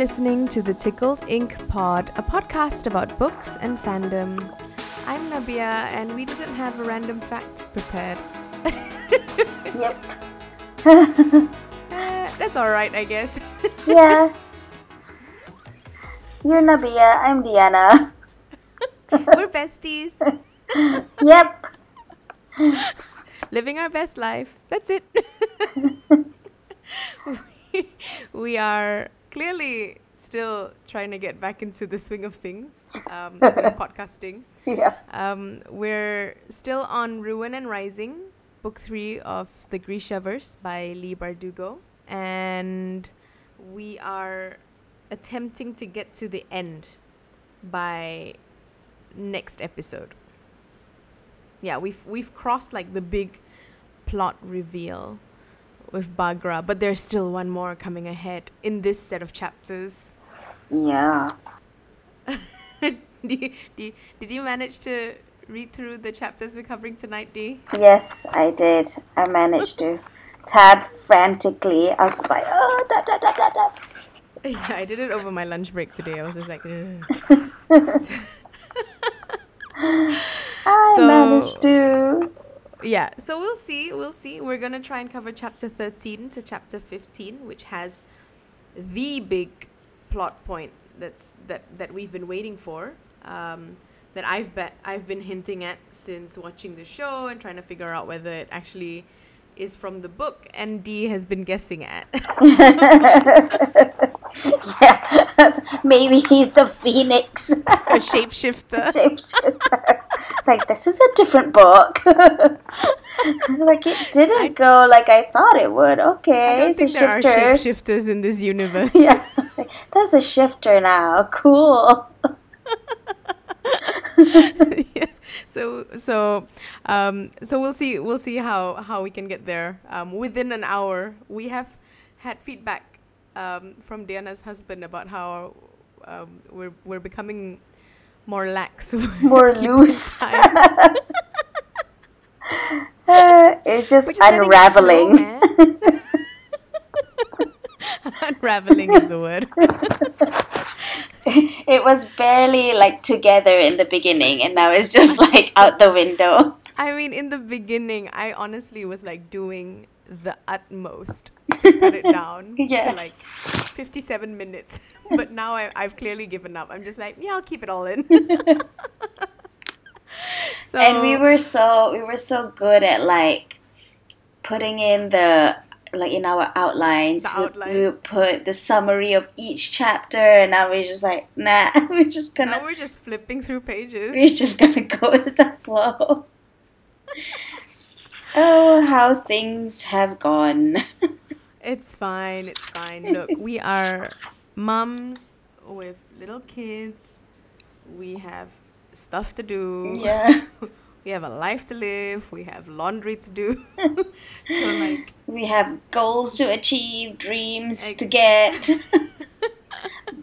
listening to the Tickled Ink Pod, a podcast about books and fandom. I'm Nabia, and we didn't have a random fact prepared. Yep. Uh, that's alright, I guess. yeah. You're Nabia, I'm Diana. We're besties, Yep. living our best life. That's it. we, we are clearly still trying to get back into the swing of things um, with podcasting. Yeah. Um, we're still on Ruin and Rising, book three of the Grishaverse by Leigh Bardugo. And we are attempting to get to the end by next episode. Yeah, we've we've crossed like the big plot reveal with Baghra, but there's still one more coming ahead in this set of chapters. Yeah. do you, do you, did you manage to read through the chapters we're covering tonight, Dee? Yes, I did. I managed to tab frantically. I was just like, oh, tap, tap, tap, tap, tap. Yeah, I did it over my lunch break today. I was just like, I So- managed to. Yeah. So we'll see. We'll see. We're gonna try and cover chapter thirteen to chapter fifteen, which has the big plot point that's that that we've been waiting for. Um, that I've bet I've been hinting at since watching the show and trying to figure out whether it actually is from the book, and D has been guessing at. yeah. Maybe he's the phoenix. a shapeshifter. Shapeshifter. It's like, this is a different book. like, it didn't go like I thought it would. Okay, I don't it's think there are shifter. shapeshifters in this universe. yeah, it's like, that's a shifter now. Cool. yes. So so um so we'll see we'll see how how we can get there um within an hour. We have had feedback um from Diana's husband about how um we're we're becoming more lax More loose. It's just it unraveling. Unraveling is the word. it was barely like together in the beginning, and now it's just like out the window. I mean, in the beginning, I honestly was like doing the utmost to cut it down Yeah. to like 57 minutes. but now I, I've clearly given up. I'm just like, yeah, I'll keep it all in. so, and we were so we were so good at like putting in the like in our outlines, we- we, would put the summary of each chapter and now we're just like nah we're just gonna we're just flipping through pages. we're just gonna go with the flow oh how things have gone It's fine. It's fine. Look, we are mums with little kids. We have stuff to do. yeah We have a life to live. We have laundry to do. so like we have goals to achieve dreams Ex- to get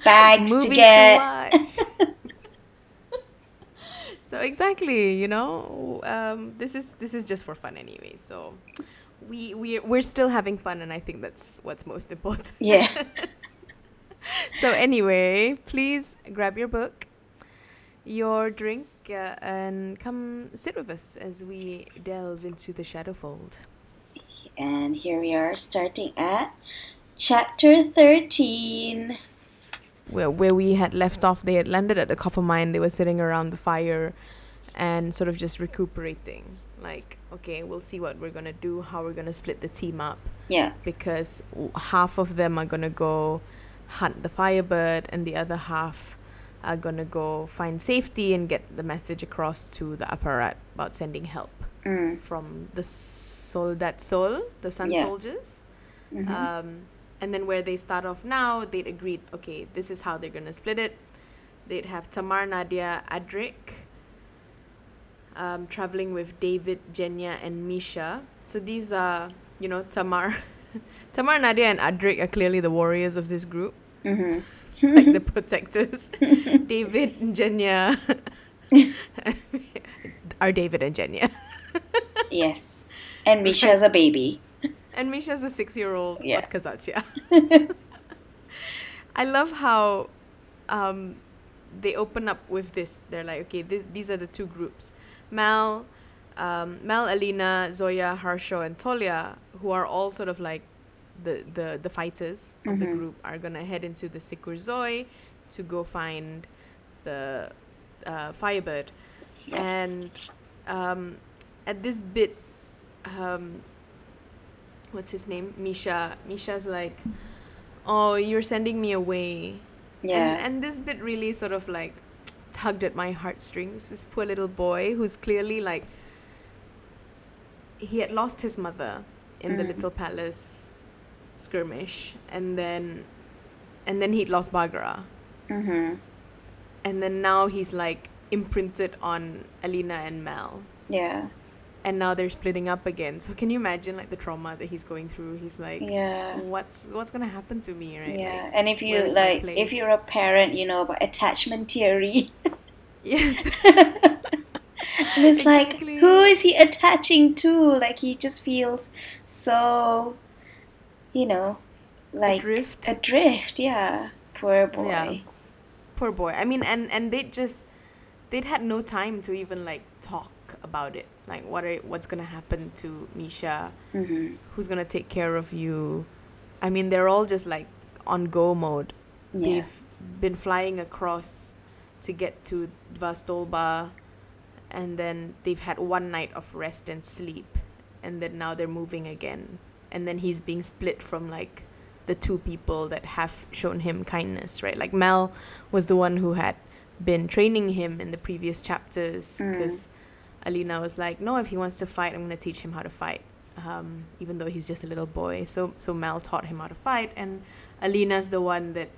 bags to get watch. So exactly, you know, um, this is this is just for fun anyway. So we we we're still having fun, and I think that's what's most important. yeah so anyway, please grab your book, your drink, uh, and come sit with us as we delve into the shadow fold And here we are starting at chapter 13. Where, where we had left off, they had landed at the copper mine. They were sitting around the fire and sort of just recuperating. Like, okay, we'll see what we're gonna do, how we're gonna split the team up, Yeah. because w- half of them are gonna go hunt the firebird, and the other half are gonna go find safety and get the message across to the apparat about sending help Mm. from the Soldat Sol, the Sun Yeah. Soldiers. Mhm. Um, and then where they start off now, they'd agreed, okay, this is how they're gonna split it. They'd have Tamar, Nadia, Adrik, um, traveling with David, Genya, and Misha. So these are, you know, Tamar, Tamar, Nadia, and Adrik are clearly the warriors of this group, Mhm. like the protectors. David and Genya are David and Genya. yes. And Misha's a baby. And Misha's a six year old Yeah. Kazatia. I love how um, they open up with this. They're like, okay, this, these are the two groups. Mal, um, Mel, Alina, Zoya, Harshaw, and Tolya, who are all sort of like the the, the fighters of the Mhm. group, are gonna head into the Sikurzoi to go find the uh, Firebird, and um, at this bit, um, what's his name? Misha. Misha's like, "Oh, you're sending me away." Yeah. And, and this bit really sort of like tugged at my heartstrings. This poor little boy who's clearly like he had lost his mother in the Mm. little palace skirmish and then and then he'd lost Bagara. mm-hmm. And then now he's like imprinted on Alina and mel Yeah. And now they're splitting up again. So can you imagine like the trauma that he's going through? He's like Yeah. what's what's gonna happen to me, right? Yeah, Like, and if you like, if you're a parent, you know about attachment theory. yes. And it's Exactly. like, who is he attaching to? Like, he just feels so, you know, like Adrift. Adrift, yeah. Poor boy. Yeah. Poor boy. I mean, and and they just they'd had no time to even like talk about it. Like, what are what's gonna happen to Misha? hmm Who's gonna take care of you? I mean, they're all just like on go mode. Yeah. They've been flying across to get to Vastolba, and then they've had one night of rest and sleep, and then now they're moving again. And then he's being split from like the two people that have shown him kindness, right? Like Mel was the one who had been training him in the previous chapters Mm. Alina was like, no, if he wants to fight, I'm gonna teach him how to fight, um, even though he's just a little boy. So so Mel taught him how to fight, and Alina's the one that,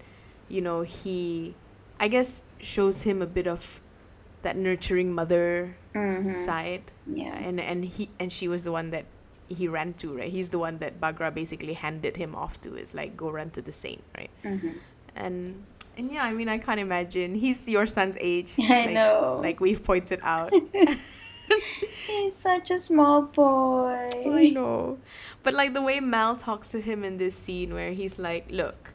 you know, he, I guess, shows him a bit of that nurturing mother hmm side, Yeah. and and he and she was the one that he ran to, right? He's the one that Baghra basically handed him off to. Is like go run to the saint, right? hmm And and yeah, I mean, I can't imagine. He's your son's age. I like, know. Like we've pointed out. He's such a small boy. I know. But like the way Mal talks to him in this scene where he's like, "Look,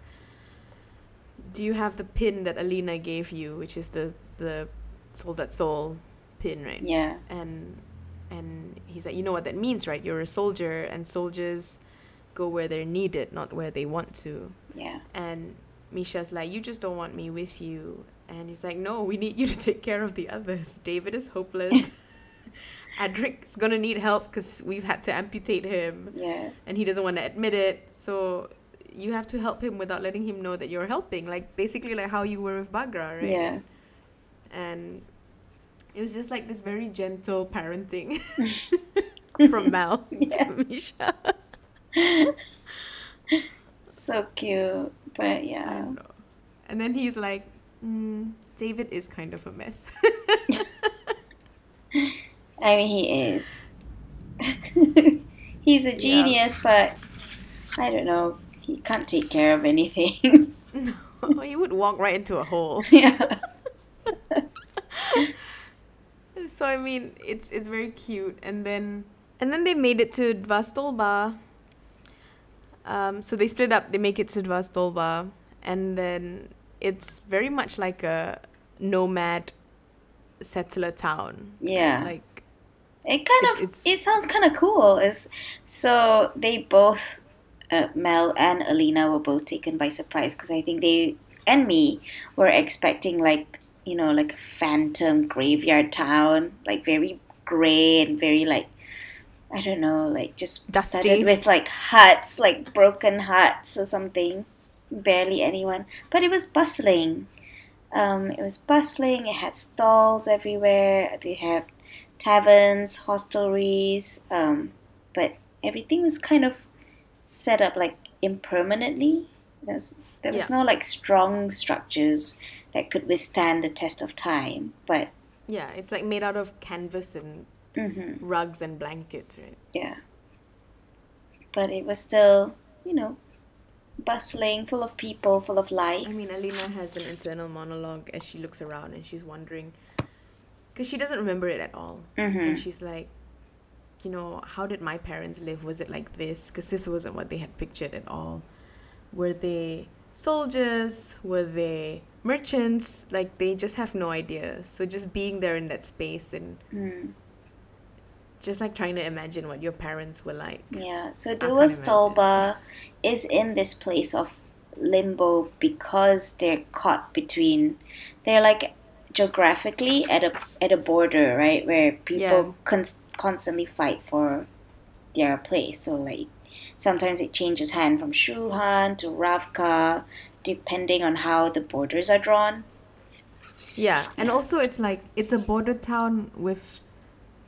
do you have the pin that Alina gave you, which is the the soul that soul pin, right?" Yeah. And and he's like, "You know what that means, right? You're a soldier, and soldiers go where they're needed, not where they want to." Yeah. And Misha's like, "You just don't want me with you." And he's like, "No, we need you to take care of the others. David is hopeless." Adrik's gonna need help because we've had to amputate him Yeah. and he doesn't want to admit it. So you have to help him without letting him know that you're helping. Like basically like how you were with Baghra, right? Yeah. And it was just like this very gentle parenting from Mal Yeah. to Misha. So cute. But yeah. And then he's like, mm, David is kind of a mess. I mean, he is. He's a genius, but I don't know. He can't take care of anything. no, he would walk right into a hole. yeah. So I mean, it's it's very cute, and then and then they made it to Dva Stolba. Um, so they split up. They make it to Dva Stolba, and then it's very much like a nomad settler town. Yeah. Like It kind It's- of it's- it sounds kind of cool. Is so they both uh, Mel and Alina were both taken by surprise because I think they and me were expecting like you know like a phantom graveyard town, like very gray and very like I don't know, like just Dusty. studded with like huts, like broken huts or something. Barely anyone, but it was bustling. Um, it was bustling. It had stalls everywhere. They had taverns, hostelries, um, but everything was kind of set up like impermanently. There's, there was Yeah. no like strong structures that could withstand the test of time. But yeah, it's like made out of canvas and mhm, rugs and blankets, right? yeah, but it was still, you know, bustling, full of people, full of life. I mean, Alina has an internal monologue as she looks around and she's wondering, because she doesn't remember it at all. hmm And she's like, you know, how did my parents live? Was it like this? Because this wasn't what they had pictured at all. Were they soldiers? Were they merchants? Like they just have no idea. So just being there in that space and Mm. just like trying to imagine what your parents were like. Yeah, so Dva Stolba is in this place of limbo because they're caught between they're like geographically at a at a border, right, where people Yeah. cons- constantly fight for their place. So like sometimes it changes hand from Shu Han to Ravka depending on how the borders are drawn. Yeah, and also it's like it's a border town with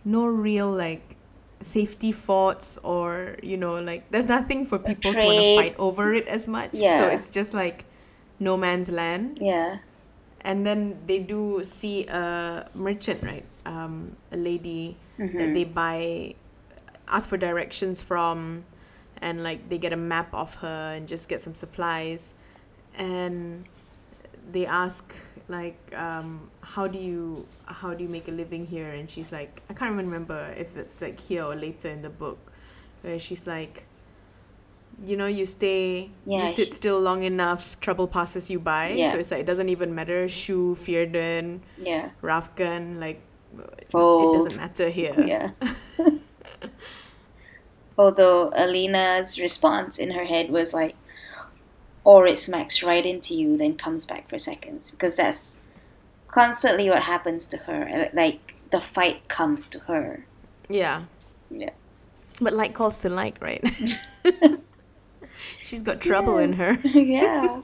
no real like safety forts or you know like there's nothing for people to want to fight over it as much. Yeah. So it's just like no man's land. Yeah. And then they do see a merchant, right? Um, a lady that they buy, ask for directions from, and like they get a map of her and just get some supplies, and they ask like, um, how do you how do you make a living here? And she's like, I can't even remember if it's like here or later in the book, where she's like. You know, you stay, Yeah, you sit she- still long enough, trouble passes you by. Yeah. So it's like it doesn't even matter. Shu, Fjerdan, Yeah. Ravkan, like it doesn't matter here. Yeah. Although Alina's response in her head was like, or it smacks right into you, then comes back for seconds. Because that's constantly what happens to her. Uh, Like, the fight comes to her. Yeah. Yeah. But like calls to like, right? She's got trouble in her. yeah.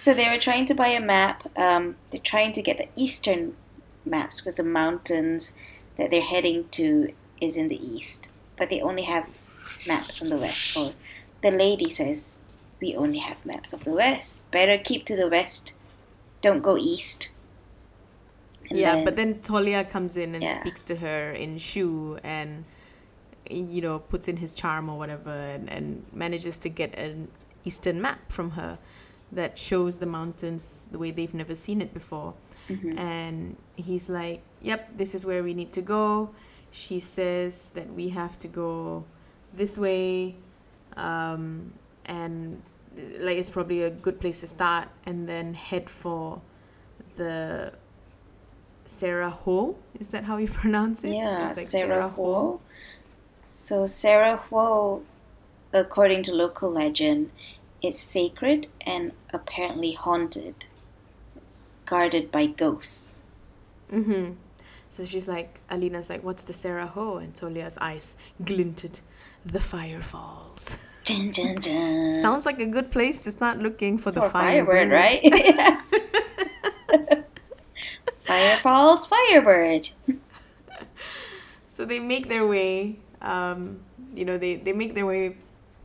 So they were trying to buy a map. Um, they're trying to get the eastern maps because the mountains that they're heading to is in the east. But they only have maps on the west. Or the lady says, we only have maps of the west. Better keep to the west. Don't go east. And yeah, but then Tolya comes in and Yeah. speaks to her in Shu and you know, puts in his charm or whatever and, and manages to get an eastern map from her that shows the mountains the way they've never seen it before. Mhm. And he's like, Yep, this is where we need to go. She says that we have to go this way. Um, and like it's probably a good place to start and then head for the Sarah Ho. Is that how you pronounce it? Yeah, like Sarah Huo. So Sarah Huo, according to local legend, is sacred and apparently haunted. It's guarded by ghosts. Mm-hmm. So she's like, Alina's like, what's the Sarah Ho? And Tolya's eyes glinted. The fire falls. Dun, dun, dun. Sounds like a good place to start looking for the For firebird, Firebird, right? Fire falls, Firebird. So they make their way, um, you know, they, they make their way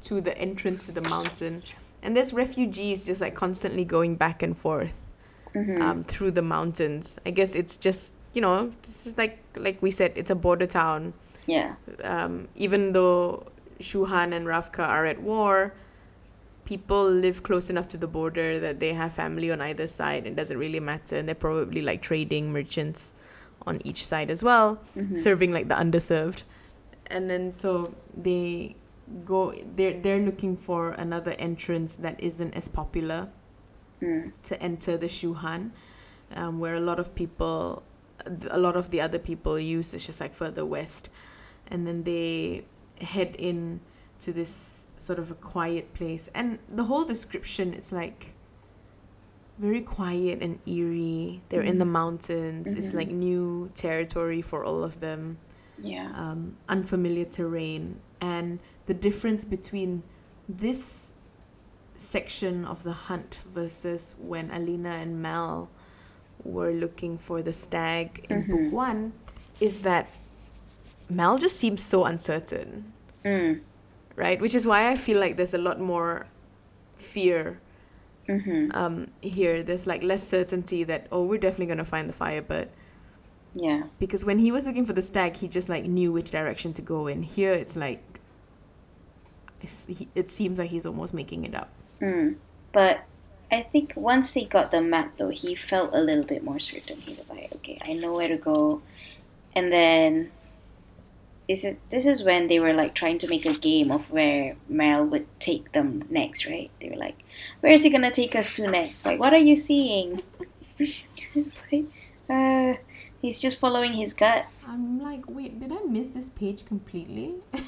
to the entrance to the mountain. And there's refugees just like constantly going back and forth Mhm. um, through the mountains. I guess it's just, you know, this is like like we said, it's a border town. Yeah. Um, even though Shu Han and Ravka are at war, people live close enough to the border that they have family on either side. It doesn't really matter. And they're probably like trading merchants on each side as well, Mhm. serving like the underserved. And then so they go they're they're looking for another entrance that isn't as popular Mm. to enter the Shu Han, um, where a lot of people, a lot of the other people use is just like further west, and then they head in to this sort of a quiet place, and the whole description is like very quiet and eerie. They're in the mountains. It's Mhm. like new territory for all of them Yeah. um, unfamiliar terrain and the difference between this section of the hunt versus when Alina and Mel were looking for the stag in Mhm. book one is that Mel just seems so uncertain, Mm. right? Which is why I feel like there's a lot more fear Mhm. um, here. There's like less certainty that, oh, we're definitely going to find the firebird. Yeah. because when he was looking for the stag he just like knew which direction to go in here it's like it's, he, it seems like he's almost making it up Mm. But I think once they got the map, though, he felt a little bit more certain. He was like, okay, I know where to go. And then this is this is when they were like trying to make a game of where Mel would take them next, right? They were like, "Where is he gonna take us to next? Like, what are you seeing?" Like, uh, he's just following his gut. I'm like, wait, did I miss this page completely?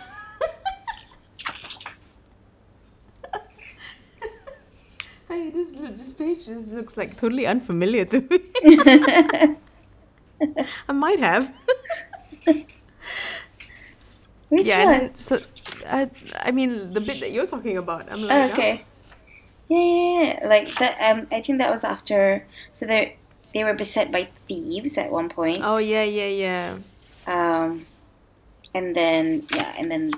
Hey, this this page just looks like totally unfamiliar to me. I might have. Which yeah, one? and then so I I mean the bit that you're talking about. I'm like, okay. Yeah, yeah, yeah. Like that. Um, I think that was after. So they they were beset by thieves at one point. Oh, yeah, yeah, yeah. Um, and then yeah, and then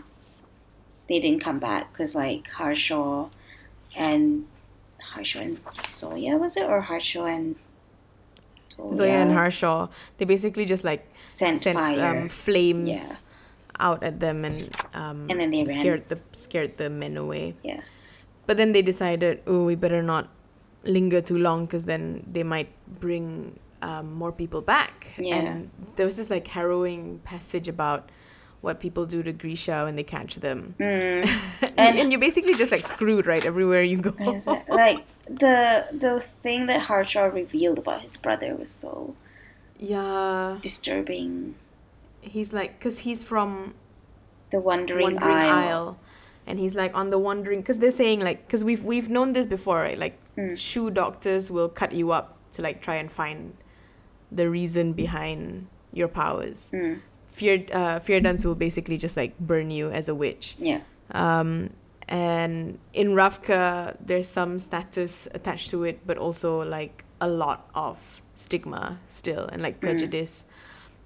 they didn't come back because like Harshaw and Harshaw and Zoya was it or Harshaw and Zoya and Harshaw, they basically just like sent, sent fire. um, flames Yeah. out at them and um, And then they ran. scared the scared the men away. yeah, But then they decided, oh, we better not linger too long because then they might bring um, more people back. Yeah. And there was this like harrowing passage about what people do to Grisha when they catch them. mm. and, and you're basically just like screwed, right? Everywhere you go. Like the the thing that Harshaw revealed about his brother was so yeah. disturbing. He's like, because he's from The Wandering, Wandering Isle. Isle. And he's like on the wandering, because they're saying like, because we've we've known this before, right? Like, Mm. Shu doctors will cut you up to like try and find the reason behind your powers. Mm. Fear, uh, fear dance will basically just like burn you as a witch. Yeah. Um, and in Ravka, there's some status attached to it, but also like a lot of stigma still and like prejudice.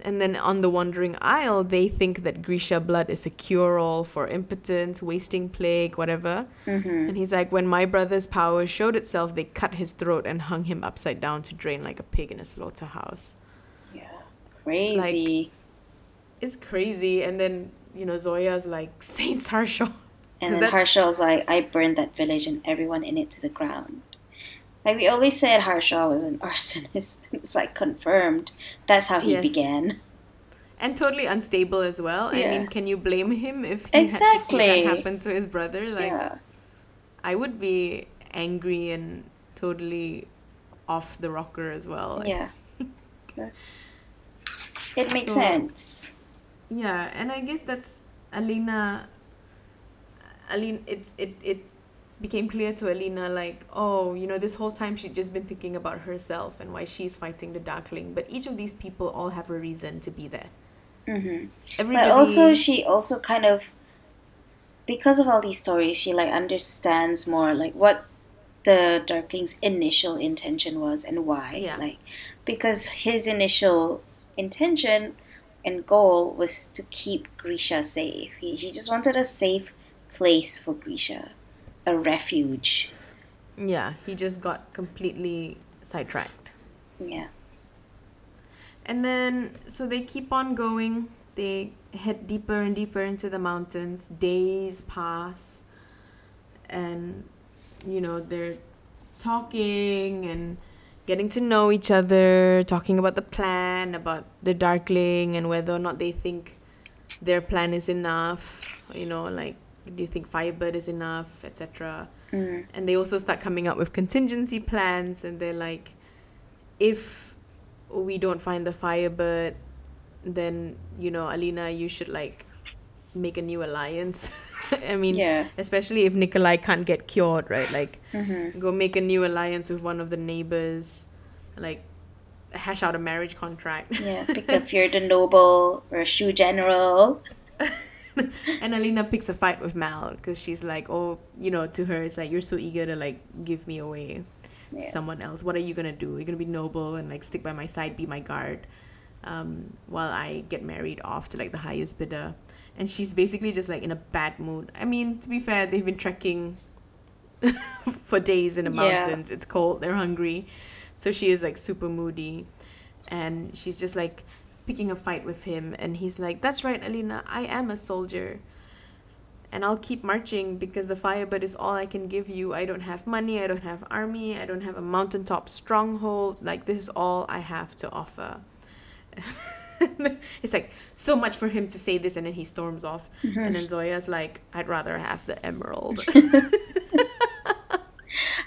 And then on the Wandering Isle, they think that Grisha blood is a cure all for impotence, wasting plague, whatever. Mm-hmm. And he's like, when my brother's power showed itself, they cut his throat and hung him upside down to drain like a pig in a slaughterhouse. Yeah. Crazy. Like, It's crazy. And then, you know, Zoya's like, Saint Harshaw. And then Harshaw's like, I burned that village and everyone in it to the ground. Like we always said, Harshaw was an arsonist. It's like confirmed. That's how he Yes. began. And totally unstable as well. I mean, can you blame him if he had to see that happen to his brother? Like, yeah. I would be angry and totally off the rocker as well. Yeah. it makes So- sense. Yeah, and I guess that's Alina. Alina, it's it it became clear to Alina like, oh, you know, this whole time she'd just been thinking about herself and why she's fighting the Darkling. But each of these people all have a reason to be there. hmm Everybody. But also, she also kind of, because of all these stories, she like understands more like what the Darkling's initial intention was and why. Yeah. Like, because his initial intention and goal was to keep Grisha safe. He, he just wanted a safe place for Grisha, a refuge. yeah, he just got completely sidetracked. Yeah. And then, so they keep on going. They head deeper and deeper into the mountains. Days pass. And, you know, they're talking and getting to know each other, talking about the plan, about the Darkling, and whether or not they think their plan is enough. You know, like, do you think Firebird is enough, etc Mm. and they also start coming up with contingency plans and they're like if we don't find the firebird then you know alina you should like make a new alliance i mean Yeah. especially if nikolai can't get cured right like hmm go make a new alliance with one of the neighbors like hash out a marriage contract Yeah. Pick if you're the noble or a Shu general. and Alina picks a fight with Mal because she's like, oh, you know, to her, it's like, you're so eager to like give me away to someone else. What are you gonna do? You're gonna be noble and like stick by my side, be my guard, um, while I get married off to like the highest bidder. And she's basically just like in a bad mood. I mean, to be fair, they've been trekking for days in the Yeah. mountains. It's cold. They're hungry, so she is like super moody, and she's just like picking a fight with him. And he's like, "That's right, Alina. I am a soldier." and I'll keep marching because the Firebird is all I can give you. I don't have money, I don't have army, I don't have a mountaintop stronghold. Like this is all I have to offer. it's like so much for him to say this, and then he storms off. Mm-hmm. And then Zoya's like, "I'd rather have the emerald."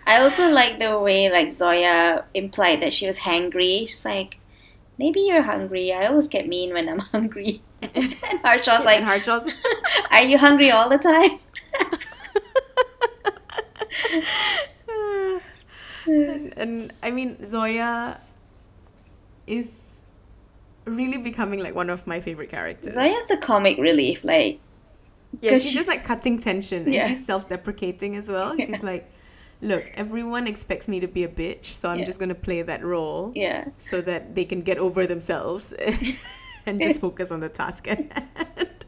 I also like the way like Zoya implied that she was hangry. She's like, maybe you're hungry. I always get mean when I'm hungry. and Harshaw's like, and Harshaw's are you hungry all the time? and, and I mean Zoya is really becoming like one of my favorite characters. Zoya's the comic relief. Like, yeah, she's, she's- just like cutting tension and Yeah. she's self-deprecating as well. She's like, "Look, everyone expects me to be a bitch, so I'm Yeah. just gonna play that role yeah. so that they can get over themselves and just focus on the task at hand."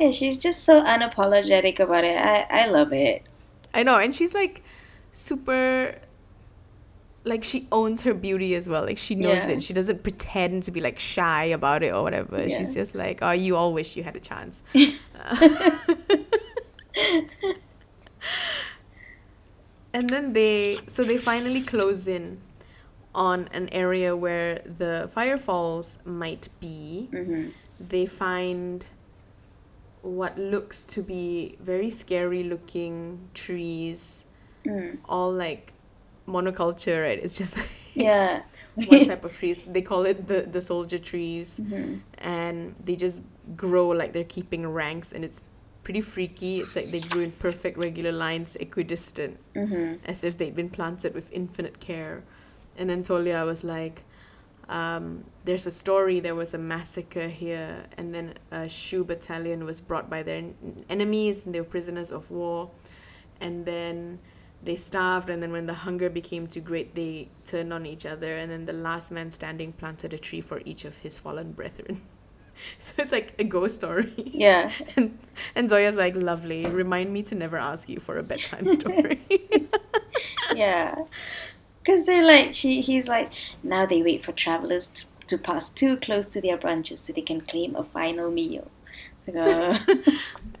Yeah, she's just so unapologetic about it. I, I love it. I know, and she's like super like she owns her beauty as well. Like she knows Yeah. it. She doesn't pretend to be like shy about it or whatever. Yeah. She's just like, "Oh, you all wish you had a chance." and then they so they finally close in on an area where the firefalls might be. hmm They find what looks to be very scary looking trees Mm. all like monoculture, right? It's just like Yeah. one type of trees. They call it the, the soldier trees. Mhm. And they just grow like they're keeping ranks and it's pretty freaky. It's like they grew in perfect regular lines, equidistant, Mhm. as if they'd been planted with infinite care. And then Tolya was like, um, there's a story, there was a massacre here, and then a Shu battalion was brought by their en- enemies, and they were prisoners of war. And then they starved, and then when the hunger became too great, they turned on each other, and then the last man standing planted a tree for each of his fallen brethren. so it's like a ghost story. Yeah. And, and Zoya's like, lovely, remind me to never ask you for a bedtime story. Yeah. Because they're like, she, he's like, now they wait for travelers t- to pass too close to their branches so they can claim a final meal. Like, uh,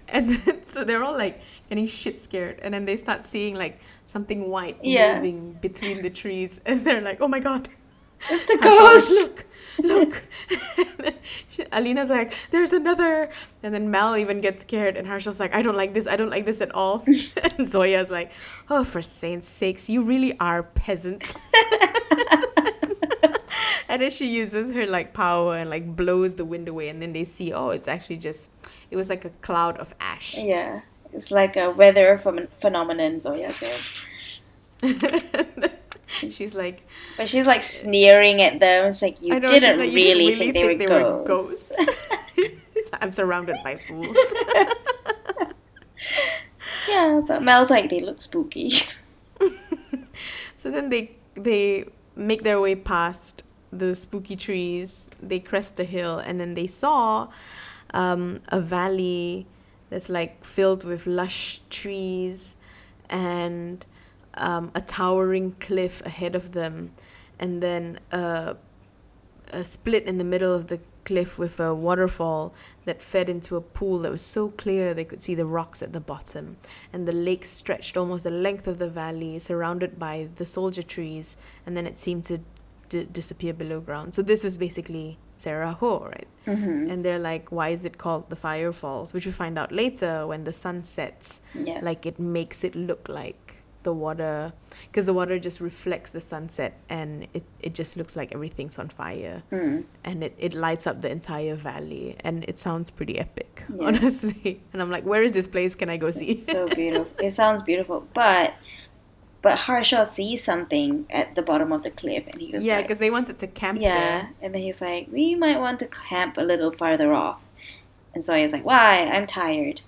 And then, so they're all like getting shit scared, and then they start seeing like something white Yeah. moving between the trees, and they're like, "Oh my god!" It's the ghost! Look, look! And then she- Alina's like, "There's another!" And then Mel even gets scared, and Harshaw's like, "I don't like this. I don't like this at all." and Zoya's like, "Oh, for saints' sakes, you really are peasants." and then she uses her like power and like blows the wind away, and then they see, oh, it's actually just, it was like a cloud of ash. Yeah. It's like a weather phem- phenomenon, Zoya said. She's like, But she's like sneering at them. It's like, you know, didn't like, "You really, didn't think, they, were ghosts." ghosts. I'm surrounded by fools. yeah, but Mel's like, they look spooky. so then they they make their way past the spooky trees. They crest a hill, and then they saw um, a valley that's like filled with lush trees and um, a towering cliff ahead of them, and then a, a split in the middle of the cliff with a waterfall that fed into a pool that was so clear they could see the rocks at the bottom. And the lake stretched almost the length of the valley, surrounded by the soldier trees, and then it seemed to d- disappear below ground. So this was basically Sarah Ho, right? hmm And they're like, why is it called the Fire Falls? Which we find out later when the sun sets Yeah. like it makes it look like the water because the water just reflects the sunset and it, it just looks like everything's on fire. Mm. and it, it lights up the entire valley and it sounds pretty epic Yeah. honestly. And i'm like where is this place? Can i go see? It's so beautiful. It sounds beautiful, but but Harshaw sees something at the bottom of the cliff, and he goes, yeah like, because they wanted to camp yeah, there. And then he's like, we might want to camp a little farther off, and so he's like, why? I'm tired,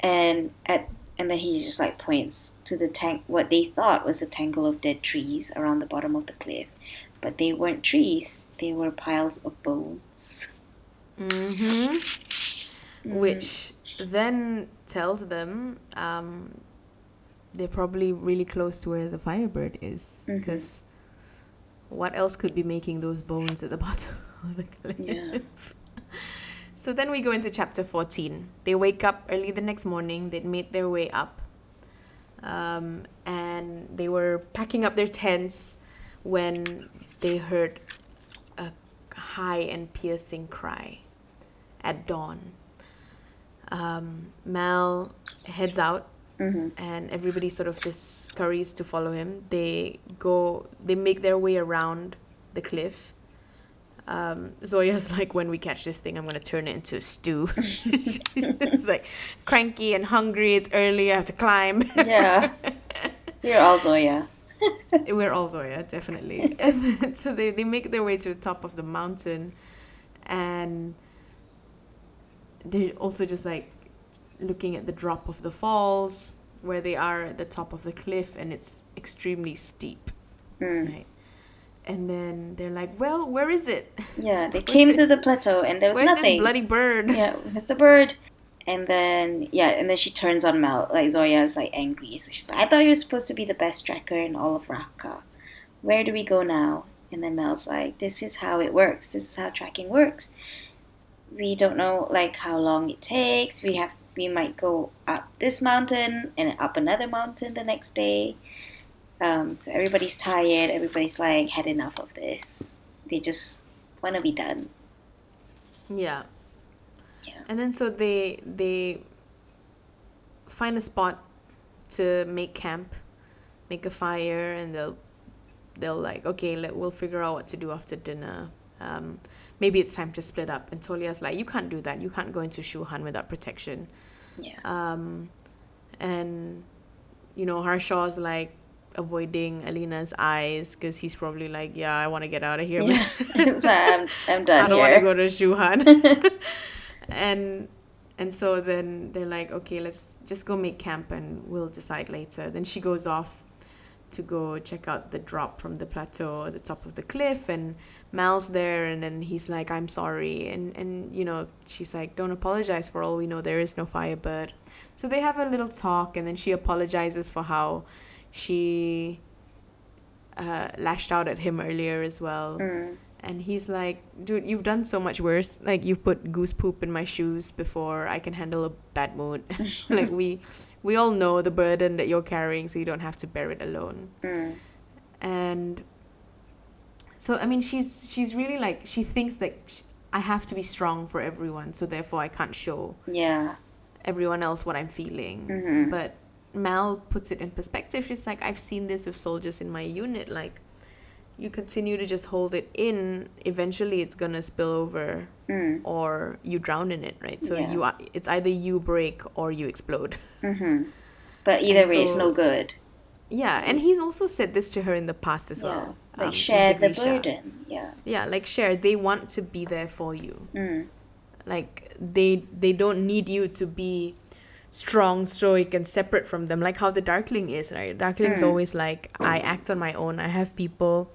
and at and then he just like points to the tank, what they thought was a tangle of dead trees around the bottom of the cliff, but they weren't trees; they were piles of bones. hmm Mm. which then tells them um, they're probably really close to where the firebird is because what else could be making those bones at the bottom of the cliff? Yeah. So then we go into chapter 14. They wake up early the next morning. They'd made their way up. Um, and they were packing up their tents when they heard a high and piercing cry at dawn. Um, Mal heads out hmm and everybody sort of just scurries to follow him. They go, they make their way around the cliff. Um, Zoya's like, when we catch this thing, I'm gonna turn it into a stew. She's like cranky and hungry. It's early. I have to climb. Yeah. You're all Zoya. We're all Zoya, definitely. and so they, they make their way to the top of the mountain and they're also just like looking at the drop of the falls where they are at the top of the cliff and it's extremely steep, Mm. right? And then they're like, well, where is it? Yeah, they came to the plateau and there was Where's nothing. this bloody bird? Yeah, it's the bird. And then yeah, and then she turns on Mel. Like Zoya is like angry. So she's like, I thought you were supposed to be the best tracker in all of Ravka. Where do we go now? And then Mel's like, This is how it works. This is how tracking works. We don't know like how long it takes. We have we might go up this mountain and up another mountain the next day. Um, so everybody's tired. Everybody's like had enough of this. They just want to be done. Yeah. Yeah. And then so they they find a spot to make camp, make a fire, and they'll they'll like okay, let we'll figure out what to do after dinner. Um, maybe it's time to split up. And Tolya's like, you can't do that. You can't go into Shu Han without protection. Yeah. Um, and you know Harshaw's like avoiding Alina's eyes because he's probably like, yeah, I want to get out of here. Yeah. I'm, I'm I don't want to go to Shu Han. and and so then they're like, okay, let's just go make camp and we'll decide later. Then she goes off to go check out the drop from the plateau at the top of the cliff and Mal's there and then he's like, I'm sorry and and you know, she's like, Don't apologize for all we know there is no firebird. So they have a little talk and then she apologizes for how she uh, lashed out at him earlier as well. Mm. And he's like, dude, you've done so much worse. Like you've put goose poop in my shoes before I can handle a bad mood. like we we all know the burden that you're carrying, so you don't have to bear it alone. Mm. And so I mean, she's she's really like she thinks that sh I have to be strong for everyone, so therefore I can't show Yeah. everyone else what I'm feeling. Mhm. But Mal puts it in perspective. She's like, I've seen this with soldiers in my unit. Like, you continue to just hold it in, eventually it's gonna spill over, Mm. or you drown in it, right? So Yeah. you are, it's either you break or you explode. Mm-hmm. But either And way, it's no good. Yeah, and he's also said this to her in the past as Yeah. well. Like um, share the burden. Yeah. Yeah, like share. They want to be there for you. Mm. like they they don't need you to be strong stoic and separate from them like how the darkling is right darkling's Mm. always like i act on my own i have people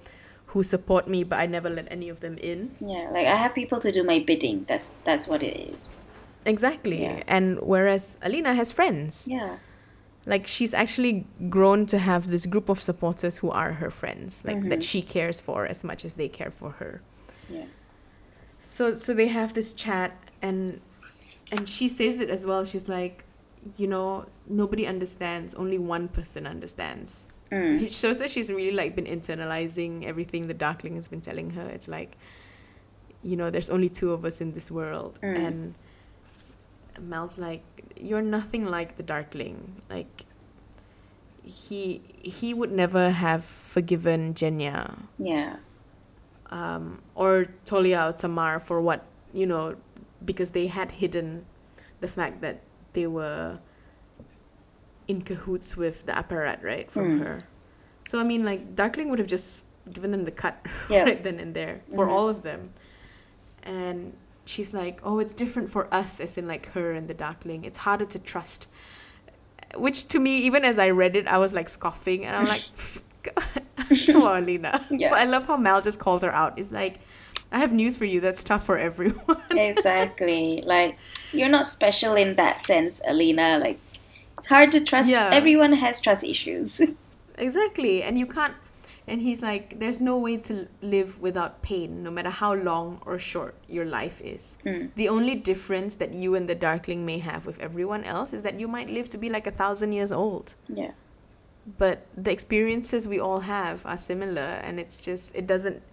who support me but i never let any of them in Yeah. Like I have people to do my bidding. That's that's what it is. exactly Yeah. and whereas alina has friends Yeah. like she's actually grown to have this group of supporters who are her friends like that Mhm. she cares for as much as they care for her Yeah. so so they have this chat and and she says it as well she's like you know nobody understands only one person understands Mm. it shows that she's really like been internalizing everything the darkling has been telling her it's like you know there's only two of us in this world Mm. and mel's like you're nothing like the darkling like he he would never have forgiven Genya Yeah. um, or Tolya or Tamar for what you know because they had hidden the fact that they were in cahoots with the apparat right from Mm. her so I mean like Darkling would have just given them the cut Yeah. right then and there for Mhm. all of them and she's like oh it's different for us as in like her and the Darkling it's harder to trust which to me even as I read it I was like scoffing and I'm like come on Lena Yeah. but I love how Mal just called her out. It's like, I have news for you. That's tough for everyone. exactly. Like you're not special in that sense, Alina. Like it's hard to trust. Yeah. Everyone has trust issues. exactly. And you can't. And he's like, there's no way to live without pain, no matter how long or short your life is. Mm. The only difference that you and the Darkling may have with everyone else is that you might live to be like a thousand years old. yeah. But the experiences we all have are similar, and it's just, it doesn't,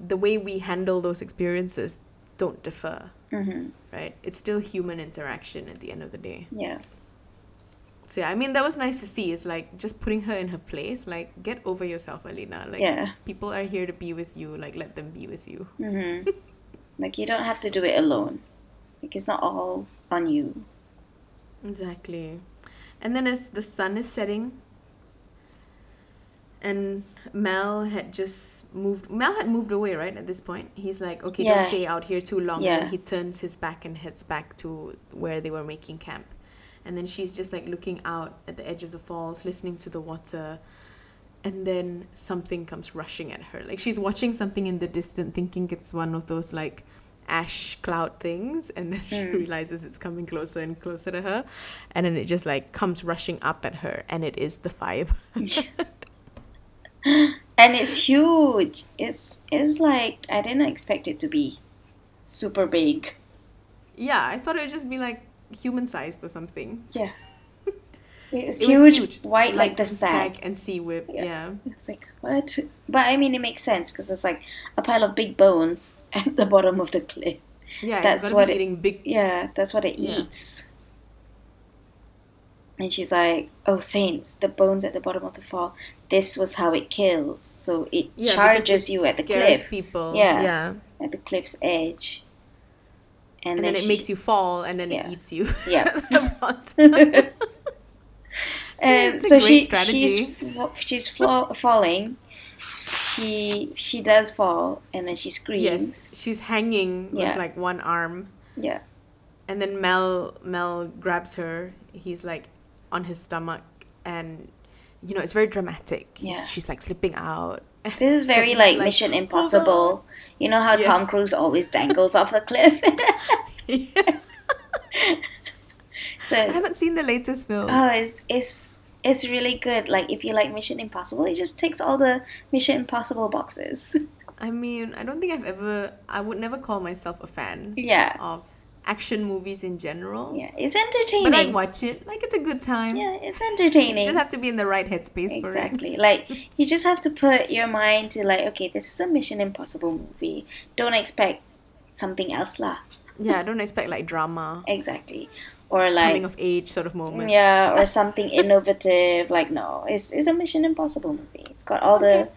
the way we handle those experiences don't differ, Mm-hmm. right? It's still human interaction at the end of the day. Yeah. So yeah, I mean that was nice to see. It's like just putting her in her place. Like get over yourself, Alina. Like Yeah. people are here to be with you. Like let them be with you. Mm-hmm. like you don't have to do it alone. Like it's not all on you. Exactly. And then as the sun is setting, and Mel had just moved. Mel had moved away, right? At this point, he's like, "Okay, Yeah. don't stay out here too long." And Yeah. then he turns his back and heads back to where they were making camp. And then she's just like looking out at the edge of the falls, listening to the water. And then something comes rushing at her. Like she's watching something in the distance, thinking it's one of those like ash cloud things. And then she Mm. realizes it's coming closer and closer to her. And then it just like comes rushing up at her. And it is the five. And it's huge. It's it's like I didn't expect it to be super big. yeah, I thought it would just be like human sized or something. Yeah. It's It was huge, white like, the stag. and sea whip. Yeah. yeah. It's like what? But I mean, it makes sense because it's like a pile of big bones at the bottom of the cliff. Yeah, That's what it- eating big. Yeah, that's what it Yeah. eats. And she's like, "Oh, saints, the bones at the bottom of the fall. This was how it kills. So it Yeah, charges it you at the cliff, people. Yeah. yeah. at the cliff's edge, And, then, it she- makes you fall, and then Yeah. it eats you. Yeah. and so she strategy. she's she's fa- falling. She she does fall, and then she screams. yes, she's hanging Yeah. with like one arm, Yeah, and then Mel Mel grabs her. He's like on his stomach, and you know it's very dramatic. Yeah. she's like slipping out. this is very like, like, Mission "Hold on." Impossible. You know how Tom Cruise always dangles off the cliff. so I haven't seen the latest film. oh, it's it's it's really good. Like if you like Mission Impossible, it just takes all the Mission Impossible boxes. I mean, I don't think I've ever. I would never call myself a fan yeah, of action movies in general. yeah, it's entertaining. But I'd watch it. Like it's a good time. Yeah, it's entertaining. You just have to be in the right headspace for it. Exactly. Like you just have to put your mind to like, okay, this is a Mission Impossible movie. Don't expect something else lah. Yeah, don't expect like drama, Exactly. Or like coming of age sort of moment. yeah, or something innovative. Like no, it's it's a Mission Impossible movie. It's got all the Okay.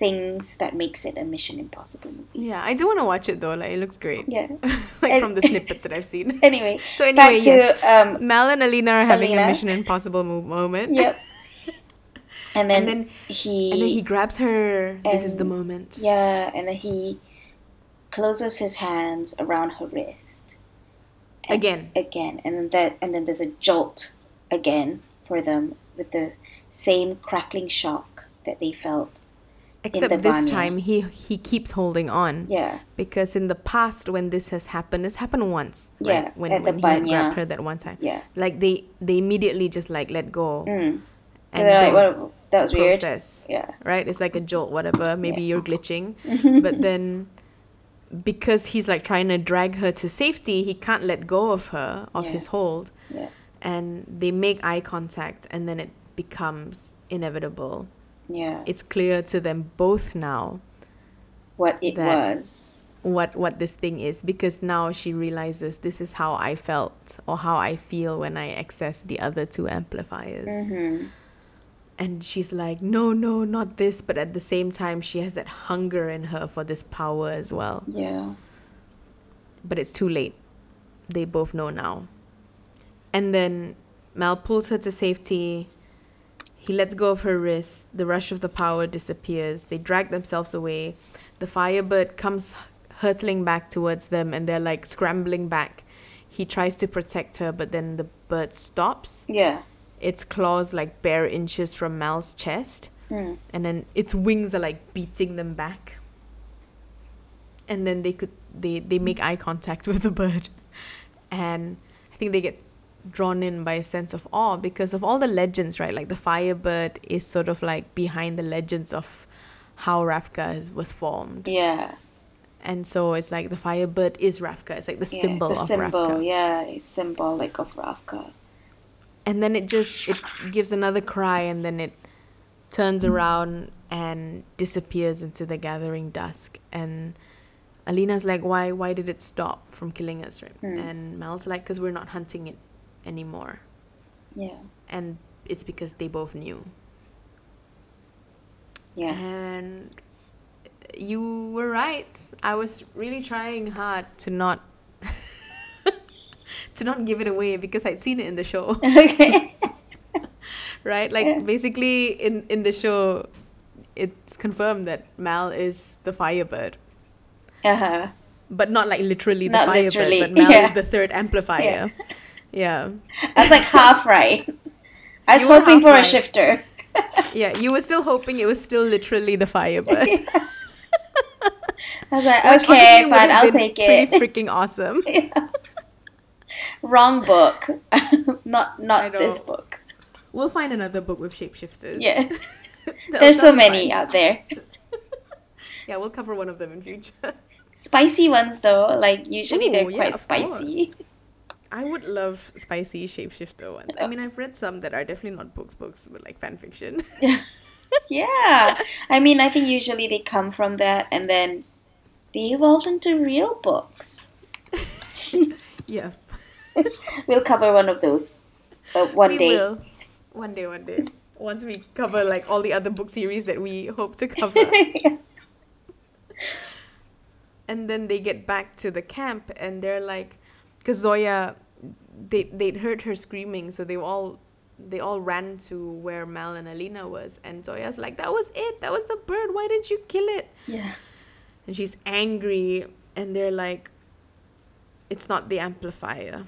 Things that makes it a Mission Impossible movie. Yeah, I do want to watch it though. Like it looks great. Yeah. like And- from the snippets that I've seen. Anyway, So anyway, back to yes. um Mel and Alina are having Alina. a Mission Impossible mo- moment. yep. And then, And then he, and then he grabs her. this is the moment. yeah, and then he closes his hands around her wrist. Again. again and then that and then there's a jolt again for them with the same crackling shock that they felt Except this time he he keeps holding on. yeah Because in the past when this has happened, it's happened once. Yeah, Right? When, at the when he had grabbed her that one time. yeah Like they they immediately just like let go. mm. And they're like don't that was weird process. yeah right? It's like a jolt, whatever. Maybe Yeah. you're glitching. but then because he's like trying to drag her to safety, he can't let go of her, of Yeah. his hold. yeah And they make eye contact and then it becomes inevitable. Yeah. It's clear to them both now what it was. what what this thing is because now she realizes this is how I felt or how I feel when I access the other two amplifiers. hmm and she's like no no not this but at the same time she has that hunger in her for this power as well. Yeah. But it's too late. They both know now. And then mal pulls her to safety he lets go of her wrist the rush of the power disappears. They drag themselves away. The firebird comes hurtling back towards them and they're like scrambling back. He tries to protect her but then the bird stops. Yeah. Its claws like bare inches from mal's chest mm. and then its wings are like beating them back. And then they could they they make eye contact with the bird. And i think they get drawn in by a sense of awe because of all the legends right? Like the firebird is sort of like behind the legends of how Ravka is, was formed. Yeah. And so it's like the firebird is Ravka it's like the yeah symbol the of symbol. Ravka yeah it's symbolic of Ravka and then it just it gives another cry and then it turns around and disappears into the gathering dusk. And Alina's like why why did it stop from killing us? Right Mm. and Mal's like cuz we're not hunting it anymore Yeah. and it's because they both knew Yeah. and you were right I was really trying hard to not to not give it away because I'd seen it in the show okay. right like Yeah. basically in in the show it's confirmed that mal is the firebird Uh huh. but not like literally the Not firebird literally, but mal yeah. is the third amplifier yeah I was like half right. I was You hoping for a shifter. yeah you were still hoping it was still literally the firebird I was like, Which okay, fine, I'll take pretty it. freaking awesome Wrong book. not not this book. we'll find another book with shapeshifters Yeah. There's so many out there. yeah we'll cover one of them in future Spicy ones though, like usually Ooh, they're yeah, quite spicy. I would love spicy shapeshifter ones. I mean, I've read some that are definitely not books, books, but like fan fiction. yeah. yeah. I mean, I think usually they come from that and then they evolved into real books. yeah, We'll cover one of those uh, one we day. will. One day, one day. Once we cover like all the other book series that we hope to cover, and then they get back to the camp and they're like, because Zoya, they they'd heard her screaming, so they all they all ran to where Mal and Alina was, and Zoya's like, "That was it. That was the bird. Why didn't you kill it?" yeah. and she's angry and they're like it's not the amplifier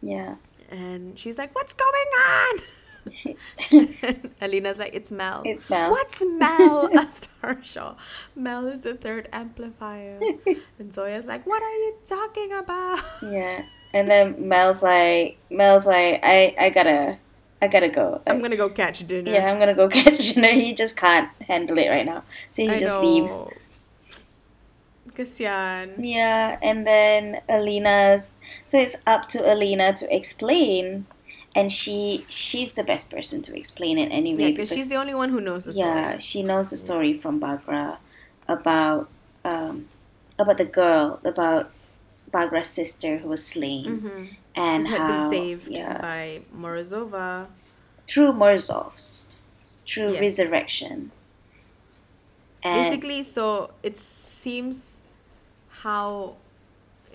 Yeah. and she's like what's going on alina's like it's mel It's Mel. what's mel asked harshaw mel is the third amplifier and zoya's like what are you talking about Yeah. And then Mel's like Mel's like I I gotta I gotta go. i'm gonna go catch dinner yeah, I'm gonna go catch dinner. He just can't handle it right now, so he I just know. leaves. Kasian. Yeah, and then Alina's so it's up to Alina to explain, and she she's the best person to explain it anyway. Yeah, because she's the only one who knows the story. yeah she knows the story from Baghra about um about the girl about Baghra's sister who was slain Mhm. and Who had how been saved yeah by Morozova. through merzost, through Yes. resurrection. And basically so it seems how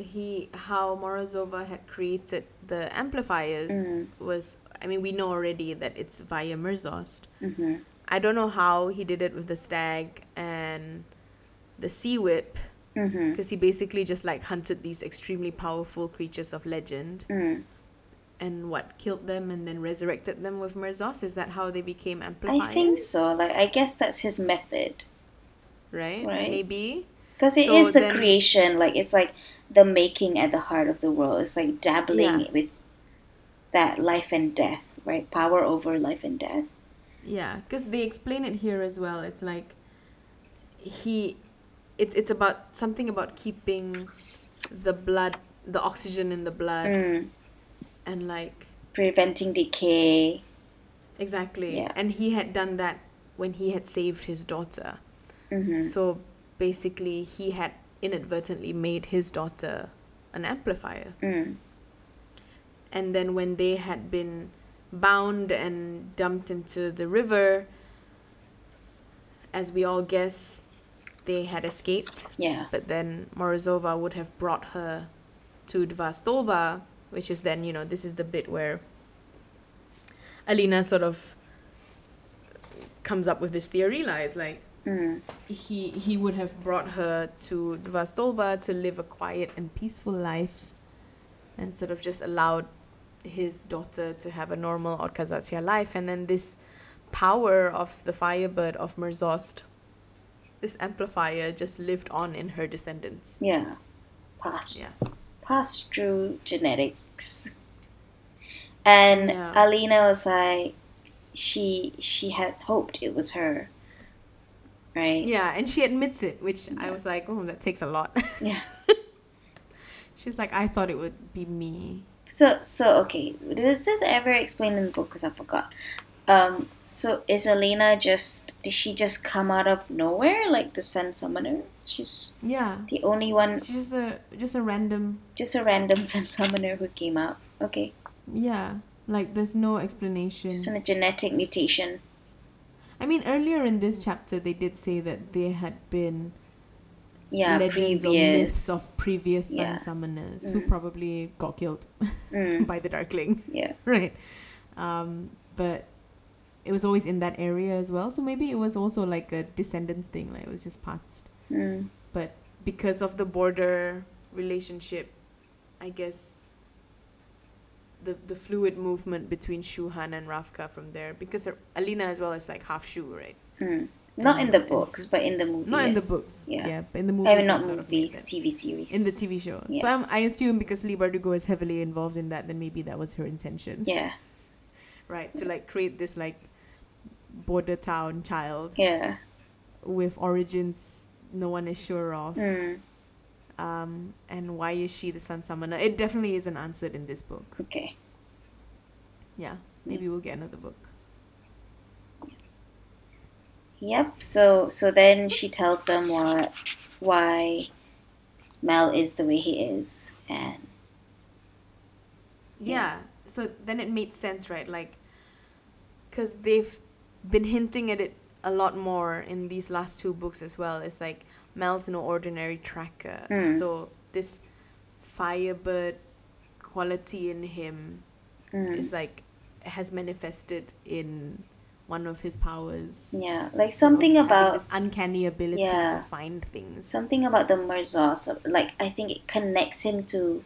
he how morozova had created the amplifiers Mm. was i mean we know already that it's via merzost mhm, i don't know how he did it with the stag and the sea whip because he basically just like hunted these extremely powerful creatures of legend mm. and what killed them and then resurrected them with merzost is that how they became amplifiers I think so. Like I guess that's his method. right, Right. maybe Because it is So the then- creation, like it's like the making at the heart of the world. It's like dabbling Yeah. with that life and death, right? Power over life and death. Yeah, because they explain it here as well. It's like he, it's it's about something about keeping the blood, the oxygen in the blood, Mm. and like Preventing decay. exactly. Yeah. And he had done that when he had saved his daughter. hmm So basically, he had inadvertently made his daughter an amplifier. Mm. And then when they had been bound and dumped into the river, as we all guess, they had escaped. Yeah. But then Morozova would have brought her to Dva Stolba, which is then, you know, this is the bit where Alina sort of comes up with this theory, lies like Mm. he he would have brought her to Dva Stolba to live a quiet and peaceful life and sort of just allowed his daughter to have a normal otkazat'sya life and then this power of the firebird of Merzost this amplifier just lived on in her descendants. Yeah. Passed. Yeah. Passed through genetics. And Yeah. Alina was like, she she had hoped it was her. Right. Yeah, and she admits it, which I was like, oh, that takes a lot. Yeah. She's like, I thought it would be me. So so okay, was this ever explained in the book? Because I forgot. Um, so is Elena just did she just come out of nowhere like the Sun Summoner? She's Yeah. the only one, She's just a just a random just a random Sun Summoner who came out. Okay, yeah. Like there's no explanation. just a genetic mutation. I mean, earlier in this chapter, they did say that there had been Yeah, legends or myths of previous sun Yeah. summoners who Mm. probably got killed Mm, by the Darkling, yeah, right? Um, but it was always in that area as well, so maybe it was also like a descendants thing, like it was just passed. mm, But because of the border relationship, I guess the the fluid movement between Shu Han and Ravka from there, because Alina as well is like half Shu, right? mm. Not in the books, but in the movie. Not in the books, Yeah. yeah, but in the movie, I mean, not sort of movie. TV series. in the TV show. So Yeah. um, I assume because Leigh Bardugo is heavily involved in that, then maybe that was her intention, yeah, right? To like create this like border town child yeah. with origins no one is sure of. Mm, Um, and why is she the Sun Summoner? It definitely isn't answered in this book. okay. Yeah, maybe we'll get another book. Yep. So so then she tells them what why Mel is the way he is, and Yeah. So then it made sense, right? Like, because they've been hinting at it a lot more in these last two books as well. It's like Mel's no ordinary tracker. Mm. So this firebird quality in him mm, is like has manifested in one of his powers. yeah, like something about this uncanny ability to find things. something about the Mirza. so- Like I think it connects him to